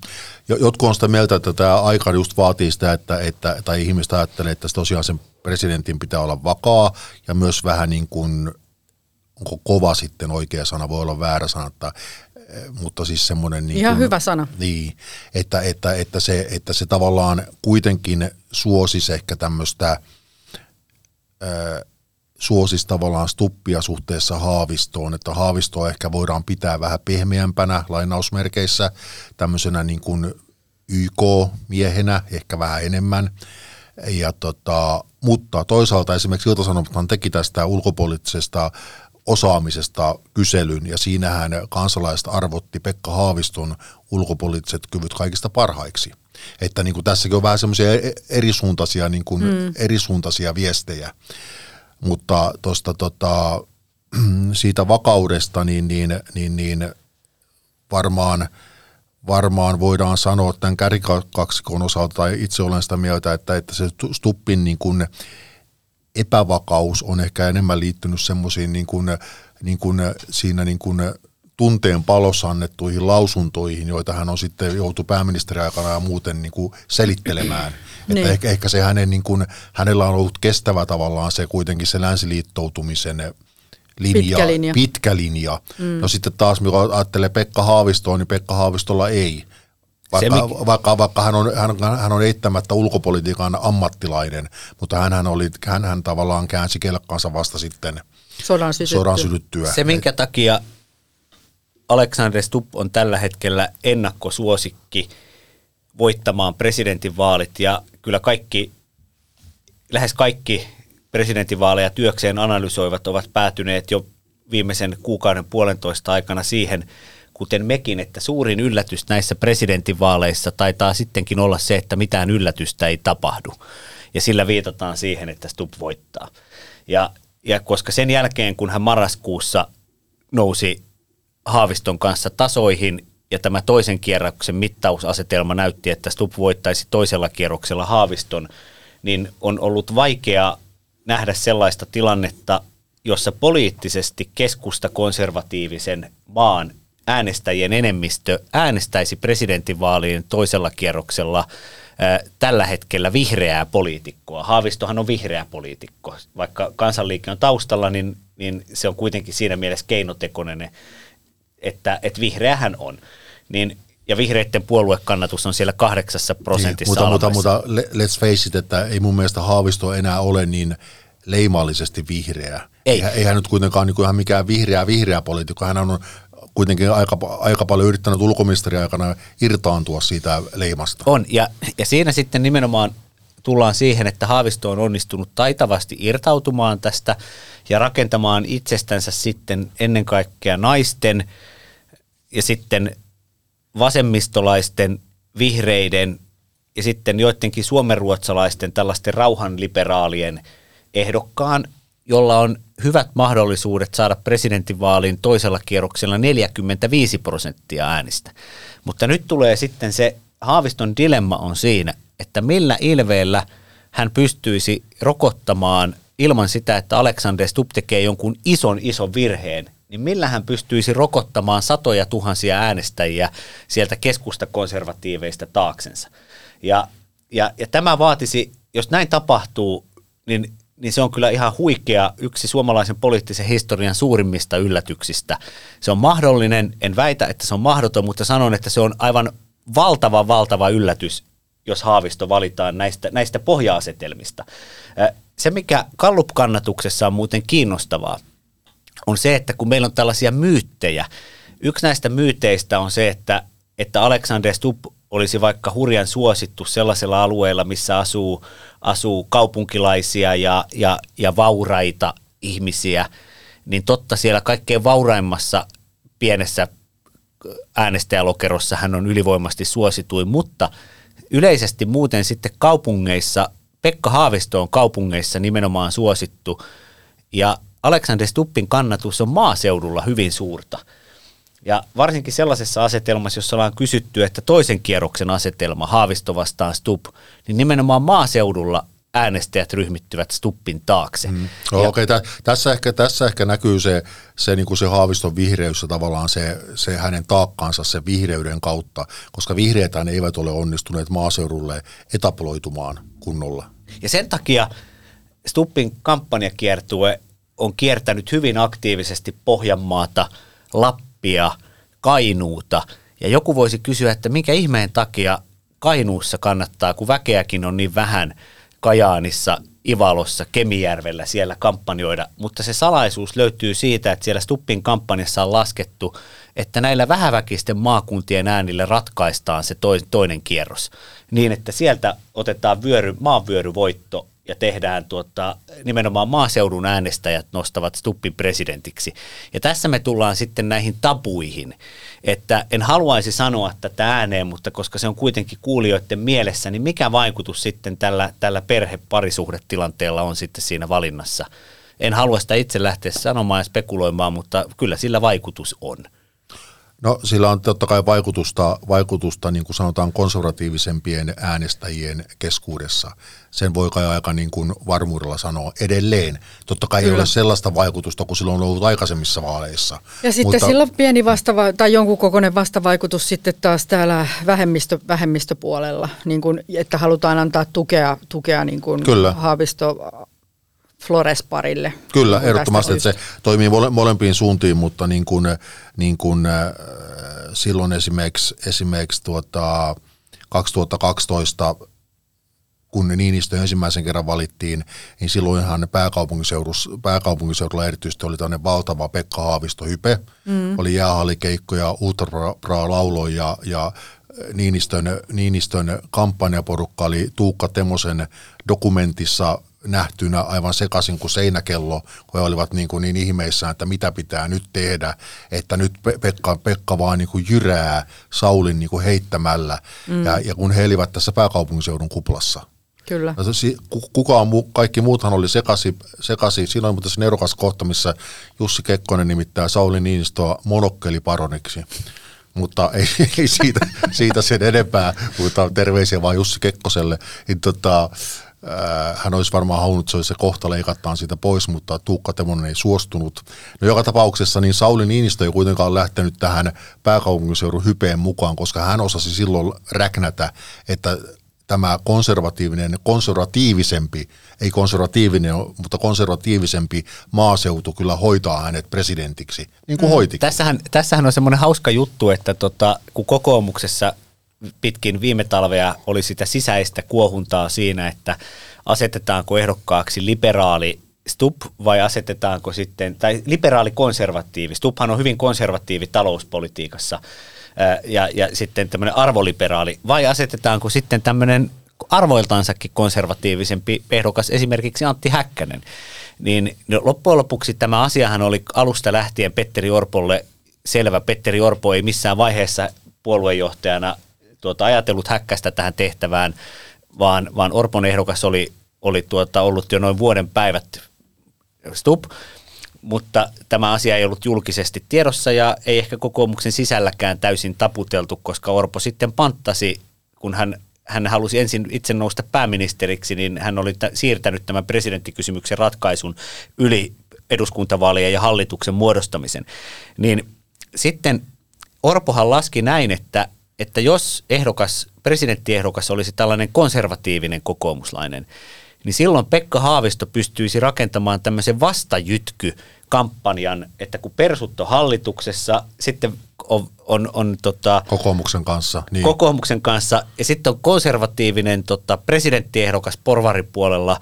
Jotkut on sitä mieltä, että tämä aika just vaatii sitä, että, että tai ihmiset ajattelee, että tosiaan sen presidentin pitää olla vakaa ja myös vähän niin kuin, onko kova sitten oikea sana, voi olla väärä sana, että, eh, mutta siis semmoinen... Niin Ihan kuin, hyvä sana. Niin, että, että, että, se, että se tavallaan kuitenkin suosisi ehkä tämmöistä... Öö, suosisi tavallaan stuppia suhteessa Haavistoon, että Haavistoa ehkä voidaan pitää vähän pehmeämpänä lainausmerkeissä tämmöisenä niin kuin YK-miehenä, ehkä vähän enemmän. Ja tota, mutta toisaalta esimerkiksi Ilta-Sanomathan teki tästä ulkopoliittisesta osaamisesta kyselyn ja siinähän kansalaiset arvotti Pekka Haaviston ulkopoliittiset kyvyt kaikista parhaiksi. Että niin kuin tässäkin on vähän semmoisia e-, erisuuntaisia, niin kuin mm. erisuuntaisia viestejä. Mutta tuosta tota, siitä vakaudesta, niin, niin, niin, niin varmaan, varmaan voidaan sanoa tämän kärkikaksikon osalta, tai itse olen sitä mieltä, että, että se Stuppin niin kuin epävakaus on ehkä enemmän liittynyt semmoisiin niin kuin, niin kuin siinä niin kuin tunteen palossa annettuihin lausuntoihin, joita hän on sitten joutu pääministeriaikana ja muuten niin kuin selittelemään. niin. Että ehkä, ehkä se hänen, niin kuin, hänellä on ollut kestävä tavallaan se kuitenkin se länsiliittoutumisen linja, pitkä linja. Pitkä linja. Mm. No sitten taas, kun ajattelee Pekka Haavistoa, niin Pekka Haavistolla ei. Vaikka, se, vaikka, vaikka hän, on, hän, hän on eittämättä ulkopolitiikan ammattilainen, mutta hän, oli, hän, hän tavallaan käänsi kelkkansa vasta sitten sodan sytyttyä. Sodan sytyttyä. Se, minkä takia Alexander Stubb on tällä hetkellä ennakkosuosikki voittamaan presidentinvaalit ja kyllä kaikki, lähes kaikki presidentinvaaleja työkseen analysoivat ovat päätyneet jo viimeisen kuukauden puolentoista aikana siihen, kuten mekin, että suurin yllätys näissä presidentinvaaleissa taitaa sittenkin olla se, että mitään yllätystä ei tapahdu. Ja sillä viitataan siihen, että Stubb voittaa. Ja, ja koska sen jälkeen, kun hän marraskuussa nousi Haaviston kanssa tasoihin ja tämä toisen kierroksen mittausasetelma näytti, että Stubb voittaisi toisella kierroksella Haaviston, niin on ollut vaikea nähdä sellaista tilannetta, jossa poliittisesti keskusta konservatiivisen maan äänestäjien enemmistö äänestäisi presidentinvaalien toisella kierroksella tällä hetkellä vihreää poliitikkoa. Haavistohan on vihreä poliitikko. Vaikka kansanliike on taustalla, niin, niin se on kuitenkin siinä mielessä keinotekoinen, että, että vihreähän on. Niin ja vihreiden puoluekannatus on siellä kahdeksassa niin, prosentissa niin, mutta, mutta, mutta let's face it, että ei mun mielestä Haavisto enää ole niin leimallisesti vihreä. Ei. Eihän, eihän nyt kuitenkaan niin kuin ihan mikään vihreä vihreä poliitikko. Hän on kuitenkin aika, aika paljon yrittänyt ulkoministeriaikana irtaantua siitä leimasta. On, ja, ja siinä sitten nimenomaan tullaan siihen, että Haavisto on onnistunut taitavasti irtautumaan tästä ja rakentamaan itsestänsä sitten ennen kaikkea naisten ja sitten vasemmistolaisten, vihreiden ja sitten joidenkin suomenruotsalaisten tällaisten rauhanliberaalien ehdokkaan, jolla on hyvät mahdollisuudet saada presidentinvaaliin toisella kierroksella 45 prosenttia äänistä. Mutta nyt tulee sitten se Haaviston dilemma on siinä, että millä ilveellä hän pystyisi rokottamaan ilman sitä, että Alexander Stubb tekee jonkun ison ison virheen, niin millä hän pystyisi rokottamaan satoja tuhansia äänestäjiä sieltä keskusta konservatiiveista taaksensa. Ja, ja, ja tämä vaatisi, jos näin tapahtuu, niin niin se on kyllä ihan huikea yksi suomalaisen poliittisen historian suurimmista yllätyksistä. Se on mahdollinen, en väitä, että se on mahdoton, mutta sanon, että se on aivan valtava, valtava yllätys, jos Haavisto valitaan näistä, näistä pohja-asetelmista. Se, mikä Kallup-kannatuksessa on muuten kiinnostavaa, on se, että kun meillä on tällaisia myyttejä, yksi näistä myyteistä on se, että, että Alexander Stubb olisi vaikka hurjan suosittu sellaisella alueella, missä asuu, asuu kaupunkilaisia ja, ja, ja vauraita ihmisiä, niin totta siellä kaikkein vauraimmassa pienessä äänestäjälokerossa hän on ylivoimasti suosituin, mutta yleisesti muuten sitten kaupungeissa, Pekka Haavisto on kaupungeissa nimenomaan suosittu. Ja Alexander Stuppin kannatus on maaseudulla hyvin suurta – ja varsinkin sellaisessa asetelmassa, jossa ollaan kysytty, että toisen kierroksen asetelma, Haavisto vastaan Stup, niin nimenomaan maaseudulla äänestäjät ryhmittyvät Stuppin taakse. Mm. No, Okei, okay, tässä, ehkä, tässä ehkä näkyy se, se, niin kuin se Haaviston vihreys ja tavallaan se, se hänen taakkaansa se vihreyden kautta, koska vihreätään eivät ole onnistuneet maaseudulle etaploitumaan kunnolla. Ja sen takia Stuppin kampanjakiertue on kiertänyt hyvin aktiivisesti Pohjanmaata, Lappia, Kainuuta. Ja joku voisi kysyä, että minkä ihmeen takia Kainuussa kannattaa, kun väkeäkin on niin vähän Kajaanissa, Ivalossa, Kemijärvellä siellä kampanjoida, mutta se salaisuus löytyy siitä, että siellä Stuppin kampanjassa on laskettu, että näillä vähäväkisten maakuntien äänillä ratkaistaan se toinen kierros, niin että sieltä otetaan vyöry, maanvyöryvoitto ja tehdään tuota, nimenomaan maaseudun äänestäjät nostavat Stuppin presidentiksi. Ja tässä me tullaan sitten näihin tabuihin, että en haluaisi sanoa tätä ääneen, mutta koska se on kuitenkin kuulijoiden mielessä, niin mikä vaikutus sitten tällä, tällä perheparisuhdetilanteella on sitten siinä valinnassa? En halua sitä itse lähteä sanomaan ja spekuloimaan, mutta kyllä sillä vaikutus on. No sillä on totta kai vaikutusta, vaikutusta niin kuin sanotaan konservatiivisempien äänestäjien keskuudessa. Sen voi kai aika niin kuin varmuudella sanoa edelleen. Totta kai Kyllä. ei ole sellaista vaikutusta kuin silloin on ollut aikaisemmissa vaaleissa. Ja sitten Mutta, sillä on pieni vastava- tai jonkun kokoinen vastavaikutus sitten taas täällä vähemmistö, vähemmistöpuolella, niin kuin, että halutaan antaa tukea, tukea niin kuin Kyllä. Haavisto Flores-parille. Kyllä, ehdottomasti, että se toimii mole, molempiin suuntiin, mutta niin kuin, niin kuin, äh, silloin esimerkiksi, esimerkiksi tuota, 2012 kun Niinistö ensimmäisen kerran valittiin, niin silloinhan pääkaupunkiseudulla, pääkaupunkiseudulla erityisesti oli tämmöinen valtava Pekka Haavisto hype, mm. oli jäähallikeikkoja, ultra lauloja ja, ja Niinistön, Niinistön kampanjaporukka oli Tuukka Temosen dokumentissa nähtynä aivan sekaisin kuin seinäkello, kun he olivat niin, kuin niin ihmeissään, että mitä pitää nyt tehdä, että nyt Pekka, Pekka vaan niin kuin jyrää Saulin niin kuin heittämällä, mm. ja, ja kun he elivät tässä pääkaupunkiseudun kuplassa. Kyllä. Kukaan muu, kaikki muuthan oli sekasi, sekasi. Siinä oli muuten se nerokas kohta, missä Jussi Kekkonen nimittää Sauli Niinistöä monokkeliparoniksi. Mutta ei, ei siitä, siitä sen enempää, mutta terveisiä vaan Jussi Kekkoselle. Niin tota, hän olisi varmaan halunnut, että se se kohta leikataan siitä pois, mutta Tuukka Temonen ei suostunut. No joka tapauksessa niin Sauli Niinistö ei kuitenkaan lähtenyt tähän pääkaupunkiseudun hypeen mukaan, koska hän osasi silloin räknätä, että tämä konservatiivinen, konservatiivisempi, ei konservatiivinen, mutta konservatiivisempi maaseutu kyllä hoitaa hänet presidentiksi, niin kuin mm. hoitikin. Tässähän, tässähän on semmoinen hauska juttu, että tota, kun kokoomuksessa pitkin viime talvea oli sitä sisäistä kuohuntaa siinä, että asetetaanko ehdokkaaksi liberaali Stup vai asetetaanko sitten, tai liberaali konservatiivi. Stuphan on hyvin konservatiivi talouspolitiikassa ja, ja sitten tämmöinen arvoliberaali, vai asetetaanko sitten tämmöinen arvoiltansakin konservatiivisempi ehdokas, esimerkiksi Antti Häkkänen. Niin no, loppujen lopuksi tämä asiahan oli alusta lähtien Petteri Orpolle selvä. Petteri Orpo ei missään vaiheessa puoluejohtajana tuota, ajatellut häkkästä tähän tehtävään, vaan, vaan Orpon ehdokas oli, oli tuota, ollut jo noin vuoden päivät Stup, mutta tämä asia ei ollut julkisesti tiedossa ja ei ehkä kokoomuksen sisälläkään täysin taputeltu, koska Orpo sitten panttasi, kun hän, hän halusi ensin itse nousta pääministeriksi, niin hän oli t- siirtänyt tämän presidenttikysymyksen ratkaisun yli eduskuntavaalien ja hallituksen muodostamisen. Niin sitten Orpohan laski näin, että että jos ehdokas, presidenttiehdokas olisi tällainen konservatiivinen kokoomuslainen, niin silloin Pekka Haavisto pystyisi rakentamaan tämmöisen vastajytky kampanjan, että kun persut on hallituksessa, sitten on, on, on tota, kokoomuksen kanssa. Niin. Kokoomuksen kanssa, ja sitten on konservatiivinen tota, presidenttiehdokas porvaripuolella,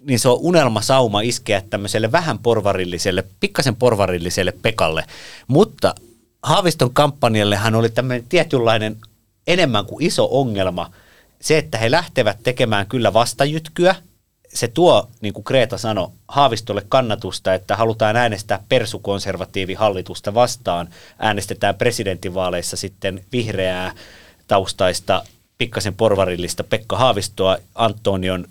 niin se on unelma sauma iskeä tämmöiselle vähän porvarilliselle, pikkasen porvarilliselle Pekalle. Mutta Haaviston kampanjalle hän oli tämmöinen tietynlainen enemmän kuin iso ongelma. Se, että he lähtevät tekemään kyllä vastajytkyä, se tuo, niin kuin Kreta sanoi, Haavistolle kannatusta, että halutaan äänestää persukonservatiivihallitusta vastaan. Äänestetään presidentinvaaleissa sitten vihreää taustaista, pikkasen porvarillista Pekka Haavistoa, Antonion,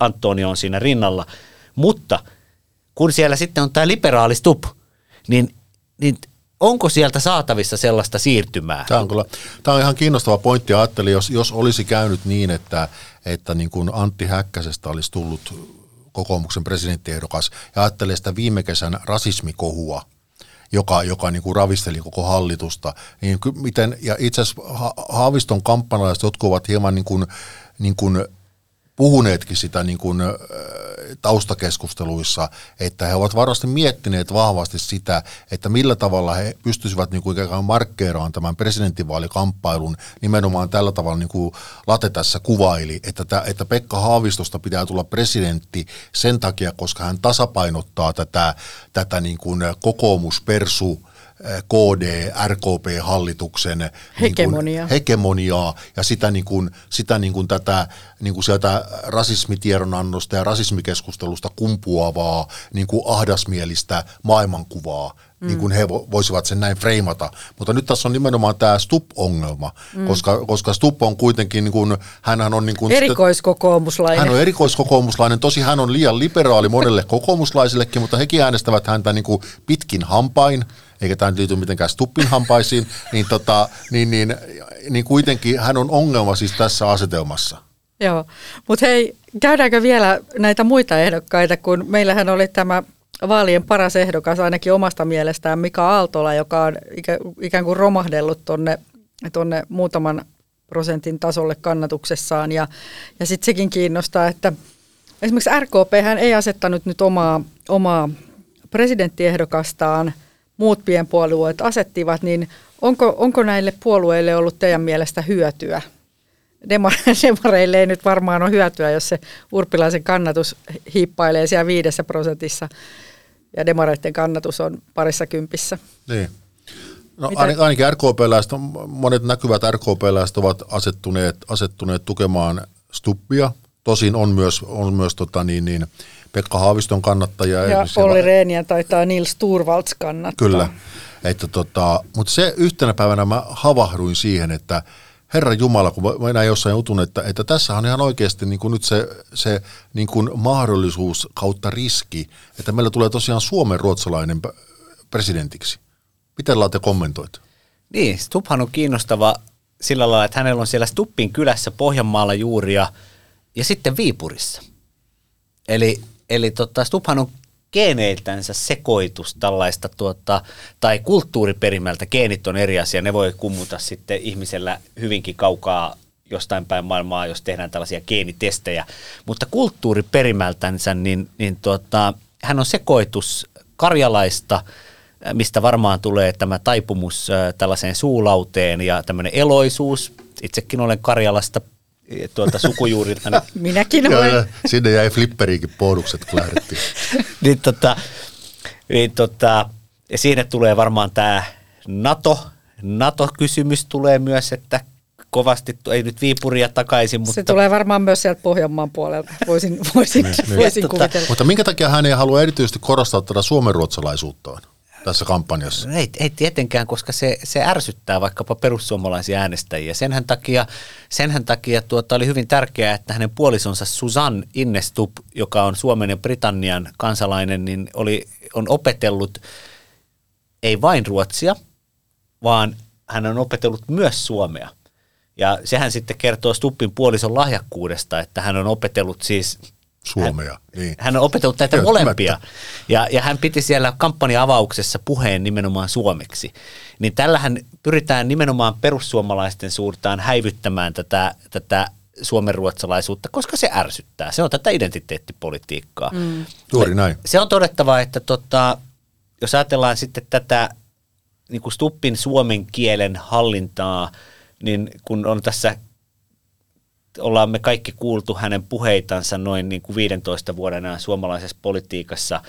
Antonio on siinä rinnalla. Mutta kun siellä sitten on tämä liberaali stup, niin, niin onko sieltä saatavissa sellaista siirtymää? Tämä on, kyllä, tämä on ihan kiinnostava pointti. Ajattelin, jos, jos olisi käynyt niin, että, että niin kuin Antti Häkkäsestä olisi tullut kokoomuksen presidenttiehdokas ja ajattelee sitä viime kesän rasismikohua, joka, joka niin kuin ravisteli koko hallitusta. Niin miten, ja itse asiassa Haaviston kampanjalaiset, jotka ovat hieman niin kuin, niin kuin puhuneetkin sitä niin kuin, taustakeskusteluissa, että he ovat varmasti miettineet vahvasti sitä, että millä tavalla he pystyisivät niin kuin ikään markkeeraamaan tämän presidentinvaalikamppailun nimenomaan tällä tavalla, niin kuin Late tässä kuvaili, että, tämä, että Pekka Haavistosta pitää tulla presidentti sen takia, koska hän tasapainottaa tätä, tätä niin kuin kokoomuspersu KD, RKP-hallituksen hegemoniaa. Niin kuin, hegemoniaa ja sitä, niin kuin, sitä niin kuin tätä niin kuin sieltä rasismitiedonannosta ja rasismikeskustelusta kumpuavaa niin kuin ahdasmielistä maailmankuvaa, mm. niin kuin he voisivat sen näin freimata. Mutta nyt tässä on nimenomaan tämä Stup-ongelma, mm. koska, koska Stup on kuitenkin, niin kuin, hänhän on... Niin kuin, erikoiskokoomuslainen. Hän on erikoiskokoomuslainen, tosi hän on liian liberaali monelle kokoomuslaisillekin, mutta hekin äänestävät häntä niin kuin pitkin hampain, eikä tämä liity mitenkään Stuppin hampaisiin, niin, tota, niin, niin, niin kuitenkin hän on ongelma siis tässä asetelmassa. Joo, mutta hei, käydäänkö vielä näitä muita ehdokkaita, kun meillähän oli tämä vaalien paras ehdokas ainakin omasta mielestään Mika Aaltola, joka on ikä, ikään kuin romahdellut tuonne tonne muutaman prosentin tasolle kannatuksessaan. Ja, ja sitten sekin kiinnostaa, että esimerkiksi RKP hän ei asettanut nyt omaa, omaa presidenttiehdokastaan – muut pienpuolueet asettivat, niin onko, onko näille puolueille ollut teidän mielestä hyötyä? Demareille ei nyt varmaan ole hyötyä, jos se urpilaisen kannatus hiippailee siellä viidessä prosentissa ja demareiden kannatus on parissa kympissä. Niin. No Mitä? ainakin RKP-läiset, monet näkyvät RKP-läiset ovat asettuneet, asettuneet tukemaan Stuppia. Tosin on myös, on myös tota niin, niin, Pekka Haaviston kannattajia. Ja Olli Reeniä taitaa Nils Turvalds kannattaa. Kyllä. Että tota, mutta se yhtenä päivänä mä havahduin siihen, että Herra Jumala, kun mä näin jossain jutun, että, että tässä on ihan oikeasti niin kuin nyt se, se niin kuin mahdollisuus kautta riski, että meillä tulee tosiaan Suomen ruotsalainen presidentiksi. Miten Laate kommentoit? Niin, Stubhan on kiinnostava sillä lailla, että hänellä on siellä Stuppin kylässä Pohjanmaalla juuri ja ja sitten Viipurissa. Eli, eli tota, Stubhan on geeneiltänsä sekoitus tällaista tuota, tai kulttuuriperimältä. Geenit on eri asia, ne voi kummuta sitten ihmisellä hyvinkin kaukaa jostain päin maailmaa, jos tehdään tällaisia geenitestejä. Mutta kulttuuriperimältänsä, niin, niin tuota, hän on sekoitus karjalaista, mistä varmaan tulee tämä taipumus tällaiseen suulauteen ja tämmöinen eloisuus. Itsekin olen Karjalasta tuolta sukujuurilta. Niin, Minäkin olen. Sinne jäi flipperiinkin pohdukset, kun lähdettiin. niin, tota, niin, tota, ja siinä tulee varmaan tämä NATO, NATO-kysymys tulee myös, että kovasti, ei nyt Viipuria takaisin, mutta... Se tulee varmaan myös sieltä Pohjanmaan puolelta, voisin, voisin, Niin, voisin Tota- kuvitella. Mutta minkä takia hän ei halua erityisesti korostaa tätä suomenruotsalaisuuttaan tässä kampanjassa? Ei, ei tietenkään, koska se, se ärsyttää vaikkapa perussuomalaisia äänestäjiä. Senhän takia, senhän takia tuota oli hyvin tärkeää, että hänen puolisonsa Susan Innestup, joka on Suomen ja Britannian kansalainen, niin oli, on opetellut ei vain ruotsia, vaan hän on opetellut myös suomea. Ja sehän sitten kertoo Stuppin puolison lahjakkuudesta, että hän on opetellut siis Suomea, niin. hän on opetellut näitä Kieltämättä. molempia. Ja, ja hän piti siellä kampanja-avauksessa puheen nimenomaan suomeksi. Niin tällähän pyritään nimenomaan perussuomalaisten suurtaan häivyttämään tätä, tätä suomenruotsalaisuutta, koska se ärsyttää. Se on tätä identiteettipolitiikkaa. Mm. Juuri näin. Se on todettava, että tota, jos ajatellaan sitten tätä niin kuin Stuppin suomen kielen hallintaa, niin kun on tässä ollaan me kaikki kuultu hänen puheitansa noin niin kuin 15 vuoden ajan suomalaisessa politiikassa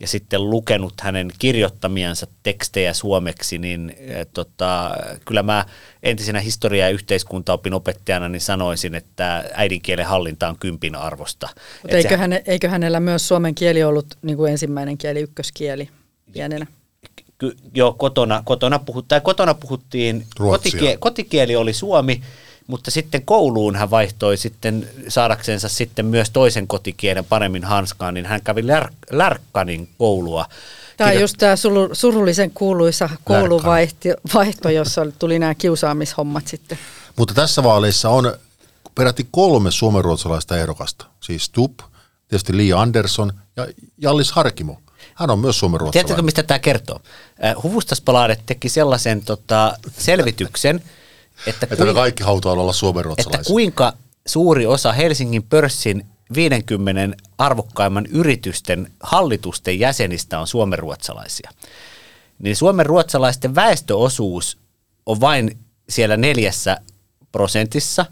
ja sitten lukenut hänen kirjoittamiansa tekstejä suomeksi, niin eh, tota, kyllä mä entisenä historia- ja yhteiskuntaopin opettajana niin sanoisin, että äidinkielen hallinta on kympin arvosta. Mutta eikö, häne, eikö hänellä myös suomen kieli ollut niin kuin ensimmäinen kieli, ykköskieli pienenä? ky, joo, kotona, kotona, puhut, tai kotona puhuttiin, Ruotsia. kotikie, kotikieli oli suomi, mutta sitten kouluun hän vaihtoi sitten saadaksensa sitten myös toisen kotikielen paremmin hanskaan, niin hän kävi lär, Lärkkanin koulua. Tämä on just tämä surullisen kuuluisa kouluvaihto, jossa tuli nämä kiusaamishommat sitten. Mutta tässä vaaleissa on peräti kolme suomenruotsalaista ehdokasta. Siis Stubb, tietysti Li Andersson ja Jallis Harkimo. Hän on myös suomenruotsalainen. Tiedätkö, mistä tämä kertoo? Äh, Huvustaspalaadet teki sellaisen tota, selvityksen, että, Että kuinka- kaikki halutaan olla että suomenruotsalaisia. kuinka suuri osa Helsingin pörssin 50 arvokkaimman yritysten hallitusten jäsenistä on suomenruotsalaisia. Niin suomenruotsalaisten väestöosuus on vain siellä neljässä prosentissa,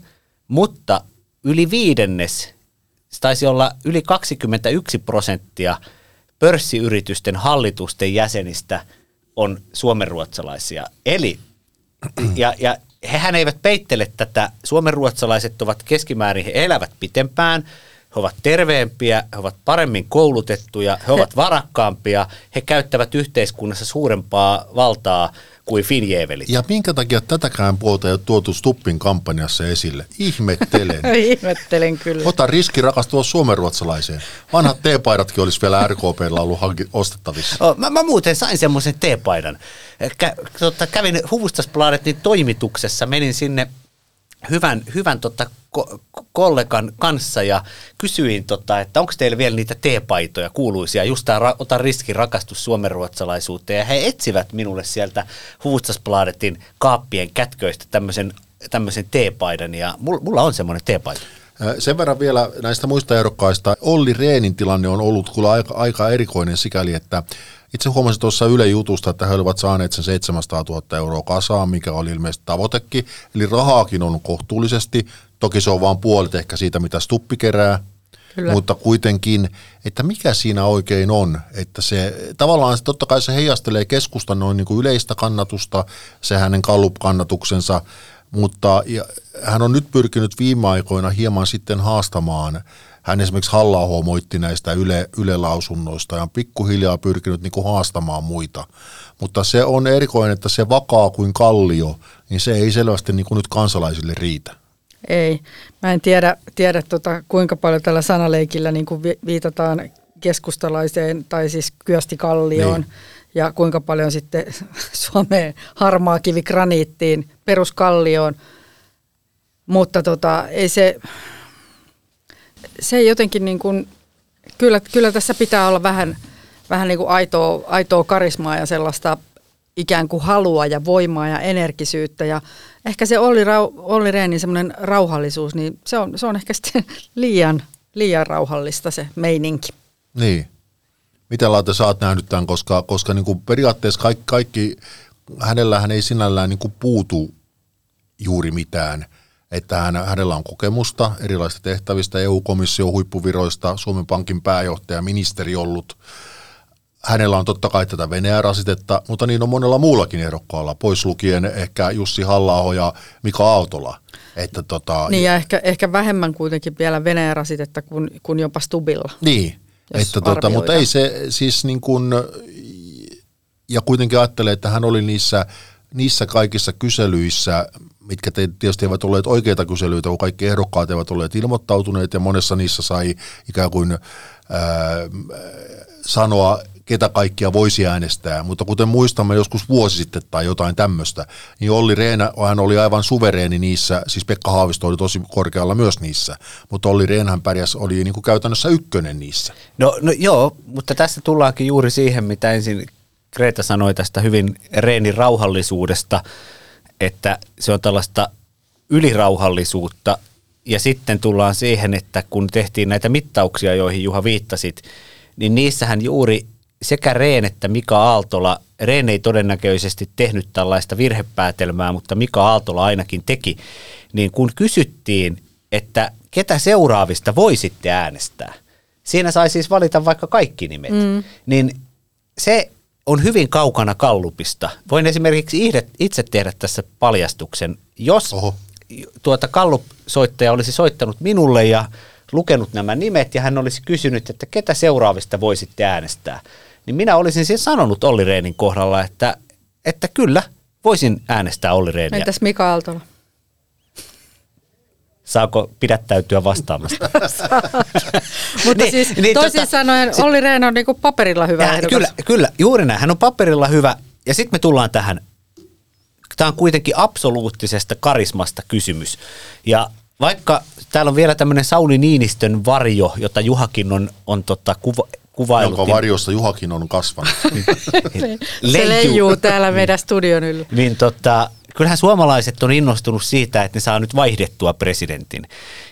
mutta yli viidennes, se taisi olla yli 21 prosenttia pörssiyritysten hallitusten jäsenistä on suomenruotsalaisia. Eli ja, ja hehän eivät peittele tätä. Suomenruotsalaiset ovat keskimäärin, he elävät pitempään, he ovat terveempiä, he ovat paremmin koulutettuja, he ovat varakkaampia, he käyttävät yhteiskunnassa suurempaa valtaa kuin finjeevelit. Ja minkä takia tätäkään puolta ei ole tuotu Stuppin kampanjassa esille? Ihmettelen. Ihmettelen kyllä. Ota riski rakastua suomenruotsalaiseen. Vanhat teepaidatkin olisi vielä RKPllä ollut ostettavissa. Oh, mä, mä muuten sain semmoisen teepaidan. Kä, tota, kävin Huvustasplanetin toimituksessa, menin sinne hyvän, hyvän tota, ko- kollegan kanssa ja kysyin, tota, että onko teillä vielä niitä teepaitoja kuuluisia, just tämä ra- Ota riski rakastus suomenruotsalaisuuteen. Ja he etsivät minulle sieltä Huvustasplanetin kaappien kätköistä tämmöisen tämmöisen teepaidan ja mulla, mulla on semmoinen teepaita. Sen verran vielä näistä muista ehdokkaista. Olli Reenin tilanne on ollut kyllä aika, aika erikoinen sikäli, että itse huomasin tuossa Yle jutusta, että he olivat saaneet sen 700 000 euroa kasaan, mikä oli ilmeisesti tavoitekin. Eli rahaakin on kohtuullisesti. Toki se on vain puolet ehkä siitä, mitä Stuppi kerää. Kyllä. Mutta kuitenkin, että mikä siinä oikein on, että se tavallaan se, totta kai se heijastelee keskustan noin niin kuin yleistä kannatusta, se hänen Gallup-kannatuksensa, mutta ja, hän on nyt pyrkinyt viime aikoina hieman sitten haastamaan, hän esimerkiksi halla moitti näistä yle, yle-lausunnoista ja on pikkuhiljaa pyrkinyt niin kuin haastamaan muita. Mutta se on erikoinen, että se vakaa kuin kallio, niin se ei selvästi niin kuin nyt kansalaisille riitä. Ei. Mä en tiedä, tiedä tota, kuinka paljon tällä sanaleikillä niin kuin vi- viitataan keskustalaiseen tai siis Kyösti Kallioon Niin. ja kuinka paljon sitten Suomeen harmaa kivi graniittiin, peruskallioon. Mutta tota, ei se, se jotenkin niin kuin, kyllä, kyllä tässä pitää olla vähän, vähän niin kuin aitoa, aitoa karismaa ja sellaista ikään kuin halua ja voimaa ja energisyyttä ja ehkä se Olli, Rau, Olli Rehnin semmoinen rauhallisuus, niin se on, se on ehkä sitten liian, liian rauhallista se meininki. Niin. Miten Laate sä oot nähnyt tämän, koska, koska niin kuin periaatteessa kaikki, kaikki, hänellähän ei sinällään niin kuin puutu juuri mitään. Että hän, hänellä on kokemusta erilaisista tehtävistä, EU-komission huippuviroista, Suomen Pankin pääjohtaja, ministeri ollut. Hänellä on totta kai tätä Venäjä-rasitetta, mutta niin on monella muullakin ehdokkaalla, pois lukien ehkä Jussi halla ja Mika Aaltola. Että tota, Niin ja ehkä, ehkä vähemmän kuitenkin vielä Venäjä-rasitetta kuin, kuin jopa Stubilla. Niin, että tota, mutta ei se siis niin kuin, ja kuitenkin ajattelee, että hän oli niissä, niissä kaikissa kyselyissä, mitkä tietysti eivät olleet oikeita kyselyitä, kun kaikki ehdokkaat eivät olleet ilmoittautuneet, ja monessa niissä sai ikään kuin ää, sanoa, ketä kaikkia voisi äänestää, mutta kuten muistamme joskus vuosi sitten tai jotain tämmöistä, niin Olli Rehn, hän oli aivan suvereeni niissä, siis Pekka Haavisto oli tosi korkealla myös niissä, mutta Olli Rehnhän pärjäs, oli niin kuin käytännössä ykkönen niissä. No, no joo, mutta tässä tullaankin juuri siihen, mitä ensin Greta sanoi tästä hyvin Reenin rauhallisuudesta, että se on tällaista ylirauhallisuutta, ja sitten tullaan siihen, että kun tehtiin näitä mittauksia, joihin Juha viittasit, niin niissähän juuri sekä Reen että Mika Aaltola, Reen ei todennäköisesti tehnyt tällaista virhepäätelmää, mutta Mika Aaltola ainakin teki, niin kun kysyttiin, että ketä seuraavista voisitte äänestää, siinä sai siis valita vaikka kaikki nimet, mm. niin se on hyvin kaukana kallupista. Voin esimerkiksi itse tehdä tässä paljastuksen. Jos Oho. tuota kallup-soittaja olisi soittanut minulle ja lukenut nämä nimet ja hän olisi kysynyt, että ketä seuraavista voisitte äänestää, niin minä olisin siis sanonut Olli Reenin kohdalla, että, että kyllä, voisin äänestää Olli Reeniä. Entäs Mika Aaltola? Saako pidättäytyä vastaamasta? Mutta niin, siis niin, toisin tota, sanoen Olli Rehn on niinku paperilla hyvä ehdokas. Kyllä, kyllä, juuri näin. Hän on paperilla hyvä. Ja sitten me tullaan tähän. Tämä on kuitenkin absoluuttisesta karismasta kysymys. Ja vaikka täällä on vielä tämmöinen Sauli Niinistön varjo, jota Juhakin on, on tota kuva, kuvailut. Jonka varjosta Juhakin on kasvanut. Se leijuu täällä meidän studion yllä. Niin tota, kyllähän suomalaiset on innostunut siitä, että ne saa nyt vaihdettua presidentin.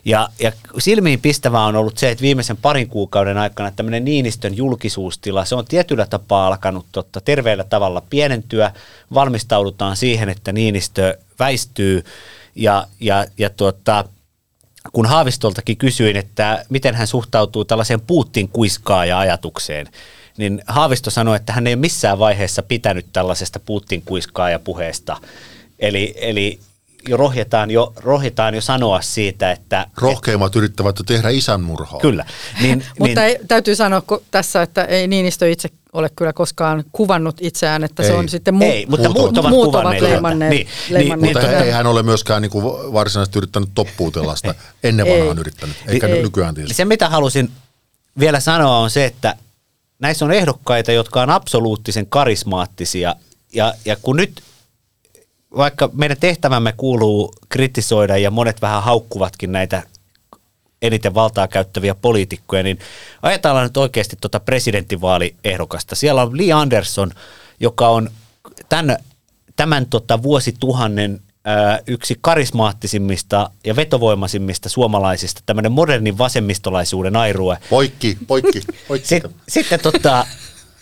Ja, ja silmiin pistävää on ollut se, että viimeisen parin kuukauden aikana tämmöinen Niinistön julkisuustila, se on tietyllä tapaa alkanut totta, terveellä tavalla pienentyä. Valmistaudutaan siihen, että Niinistö väistyy ja, ja, ja tuota, kun Haavistoltakin kysyin, että miten hän suhtautuu tällaiseen Putin kuiskaaja ajatukseen, niin Haavisto sanoi, että hän ei missään vaiheessa pitänyt tällaisesta Putin kuiskaaja puheesta. Eli, eli jo rohjetaan jo, rohjetaan jo sanoa siitä, että... Rohkeimmat et, yrittävät tehdä isänmurhaa. Kyllä. Niin, Mutta niin, ei, täytyy sanoa tässä, että ei Niinistö itse ole kyllä koskaan kuvannut itseään, että ei. se on sitten mu- ei, mutta muut, muut ovat, muut ovat leimanneet. Niin, leimanneet niin, mutta ei hän ole myöskään niin kuin varsinaisesti yrittänyt toppuutella sitä. Ennen vanhaan yrittänyt, eikä ei. nykyään tietysti. Se mitä halusin vielä sanoa on se, että näissä on ehdokkaita, jotka on absoluuttisen karismaattisia ja, ja kun nyt vaikka meidän tehtävämme kuuluu kritisoida ja monet vähän haukkuvatkin näitä eniten valtaa käyttäviä poliitikkoja, niin ajatellaan nyt oikeasti tuota presidenttivaaliehdokasta. Siellä on Lee Anderson, joka on tämän, tämän tota vuosituhannen ää, yksi karismaattisimmista ja vetovoimaisimmista suomalaisista, tämmöinen modernin vasemmistolaisuuden airue. Poikki, poikki, poikki. Sitten, sitten tota,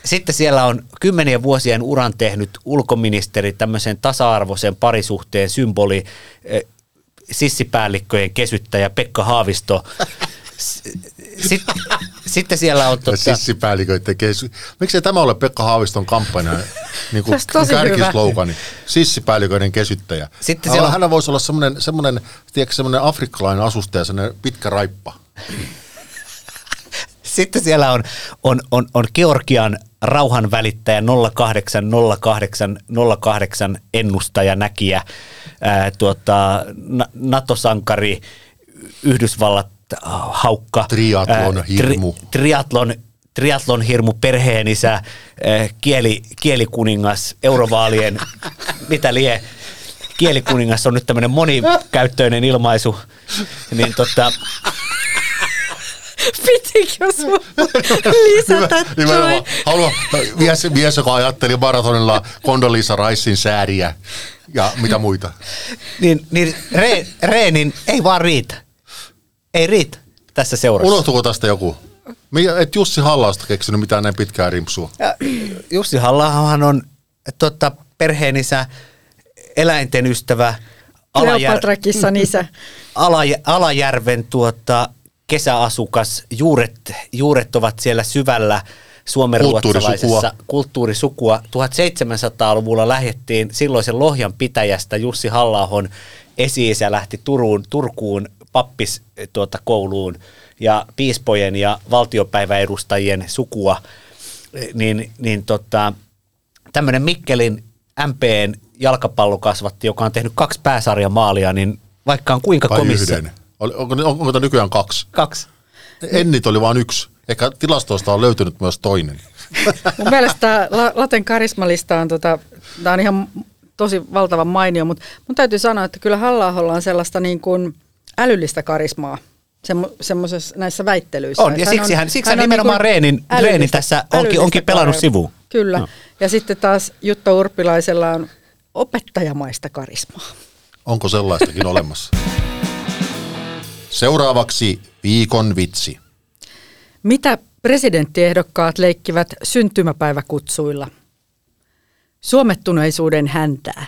sitten siellä on kymmenien vuosien uran tehnyt ulkoministeri, tämmöisen tasa-arvoisen parisuhteen symboli, eh, sissipäällikköjen kesyttäjä Pekka Haavisto. Sitten, sitten siellä on... Totta... Sissipäälliköiden kesy... Miksi tämä ole Pekka Haaviston kampanja niin kuin kärkislogani? Sissipäälliköiden kesyttäjä. Sitten siellä... Hän voisi olla semmoinen, semmoinen, tiedätkö, semmoinen afrikkalainen asustaja, semmoinen pitkä raippa. Sitten siellä on, on, on, on Georgian rauhanvälittäjä 0808 08 ennustaja näkijä, ää, tuota, NATO-sankari, Yhdysvallat haukka. Triatlon hirmu. Tri, triatlon, triatlon hirmu, perheenisä, kieli, kielikuningas, eurovaalien, mitä lie. Kielikuningas on nyt tämmöinen monikäyttöinen ilmaisu. Niin tota, Pitikö sun lisätä toi? Haluan, mies, mies, joka ajatteli maratonilla Condoleezza Ricein sääriä ja mitä muita. Niin, niin re, reenin ei vaan riitä. Ei riitä tässä seurassa. Unohtuuko tästä joku? Mi- Et Jussi Hallausta keksinyt mitään näin pitkää rimpsua. Ja Jussi halla on tota, perheenisä, eläinten ystävä, Alajär, Kleopatra-kissan isä. Alaj, Alajärven tuota, kesäasukas. Juuret, juuret ovat siellä syvällä suomenruotsalaisessa Kulttuurisukua. kulttuurisukua. 1700-luvulla lähdettiin silloisen Lohjan pitäjästä Jussi halla esi-isä lähti Turuun, Turkuun pappis tuota, kouluun ja piispojen ja valtiopäiväedustajien sukua, niin, niin tota, tämmöinen Mikkelin MPn jalkapallokasvatti, joka on tehnyt kaksi pääsarjamaalia, niin vaikka on kuinka Vai komissa... yhden? Oli- Onko, onko tämä nykyään kaksi? Kaksi. Ennit oli vain yksi. Ehkä tilastoista on löytynyt myös toinen. Mun mielestä tämä La- Laten karismalista on, tota, tää on ihan tosi valtavan mainio, mutta mun täytyy sanoa, että kyllä halla on sellaista niin kuin älyllistä karismaa semmo, semmoisessa näissä väittelyissä. On, ja siksi hän- siksi hän hän on nimenomaan niin kuin Reenin- Reenin tässä onkin- onkin pelannut sivuun. Kyllä, No. ja sitten taas Jutta Urpilaisella on opettajamaista karismaa. Onko sellaistakin olemassa? Seuraavaksi viikon vitsi. Mitä presidenttiehdokkaat leikkivät syntymäpäiväkutsuilla? Suomettuneisuuden häntää.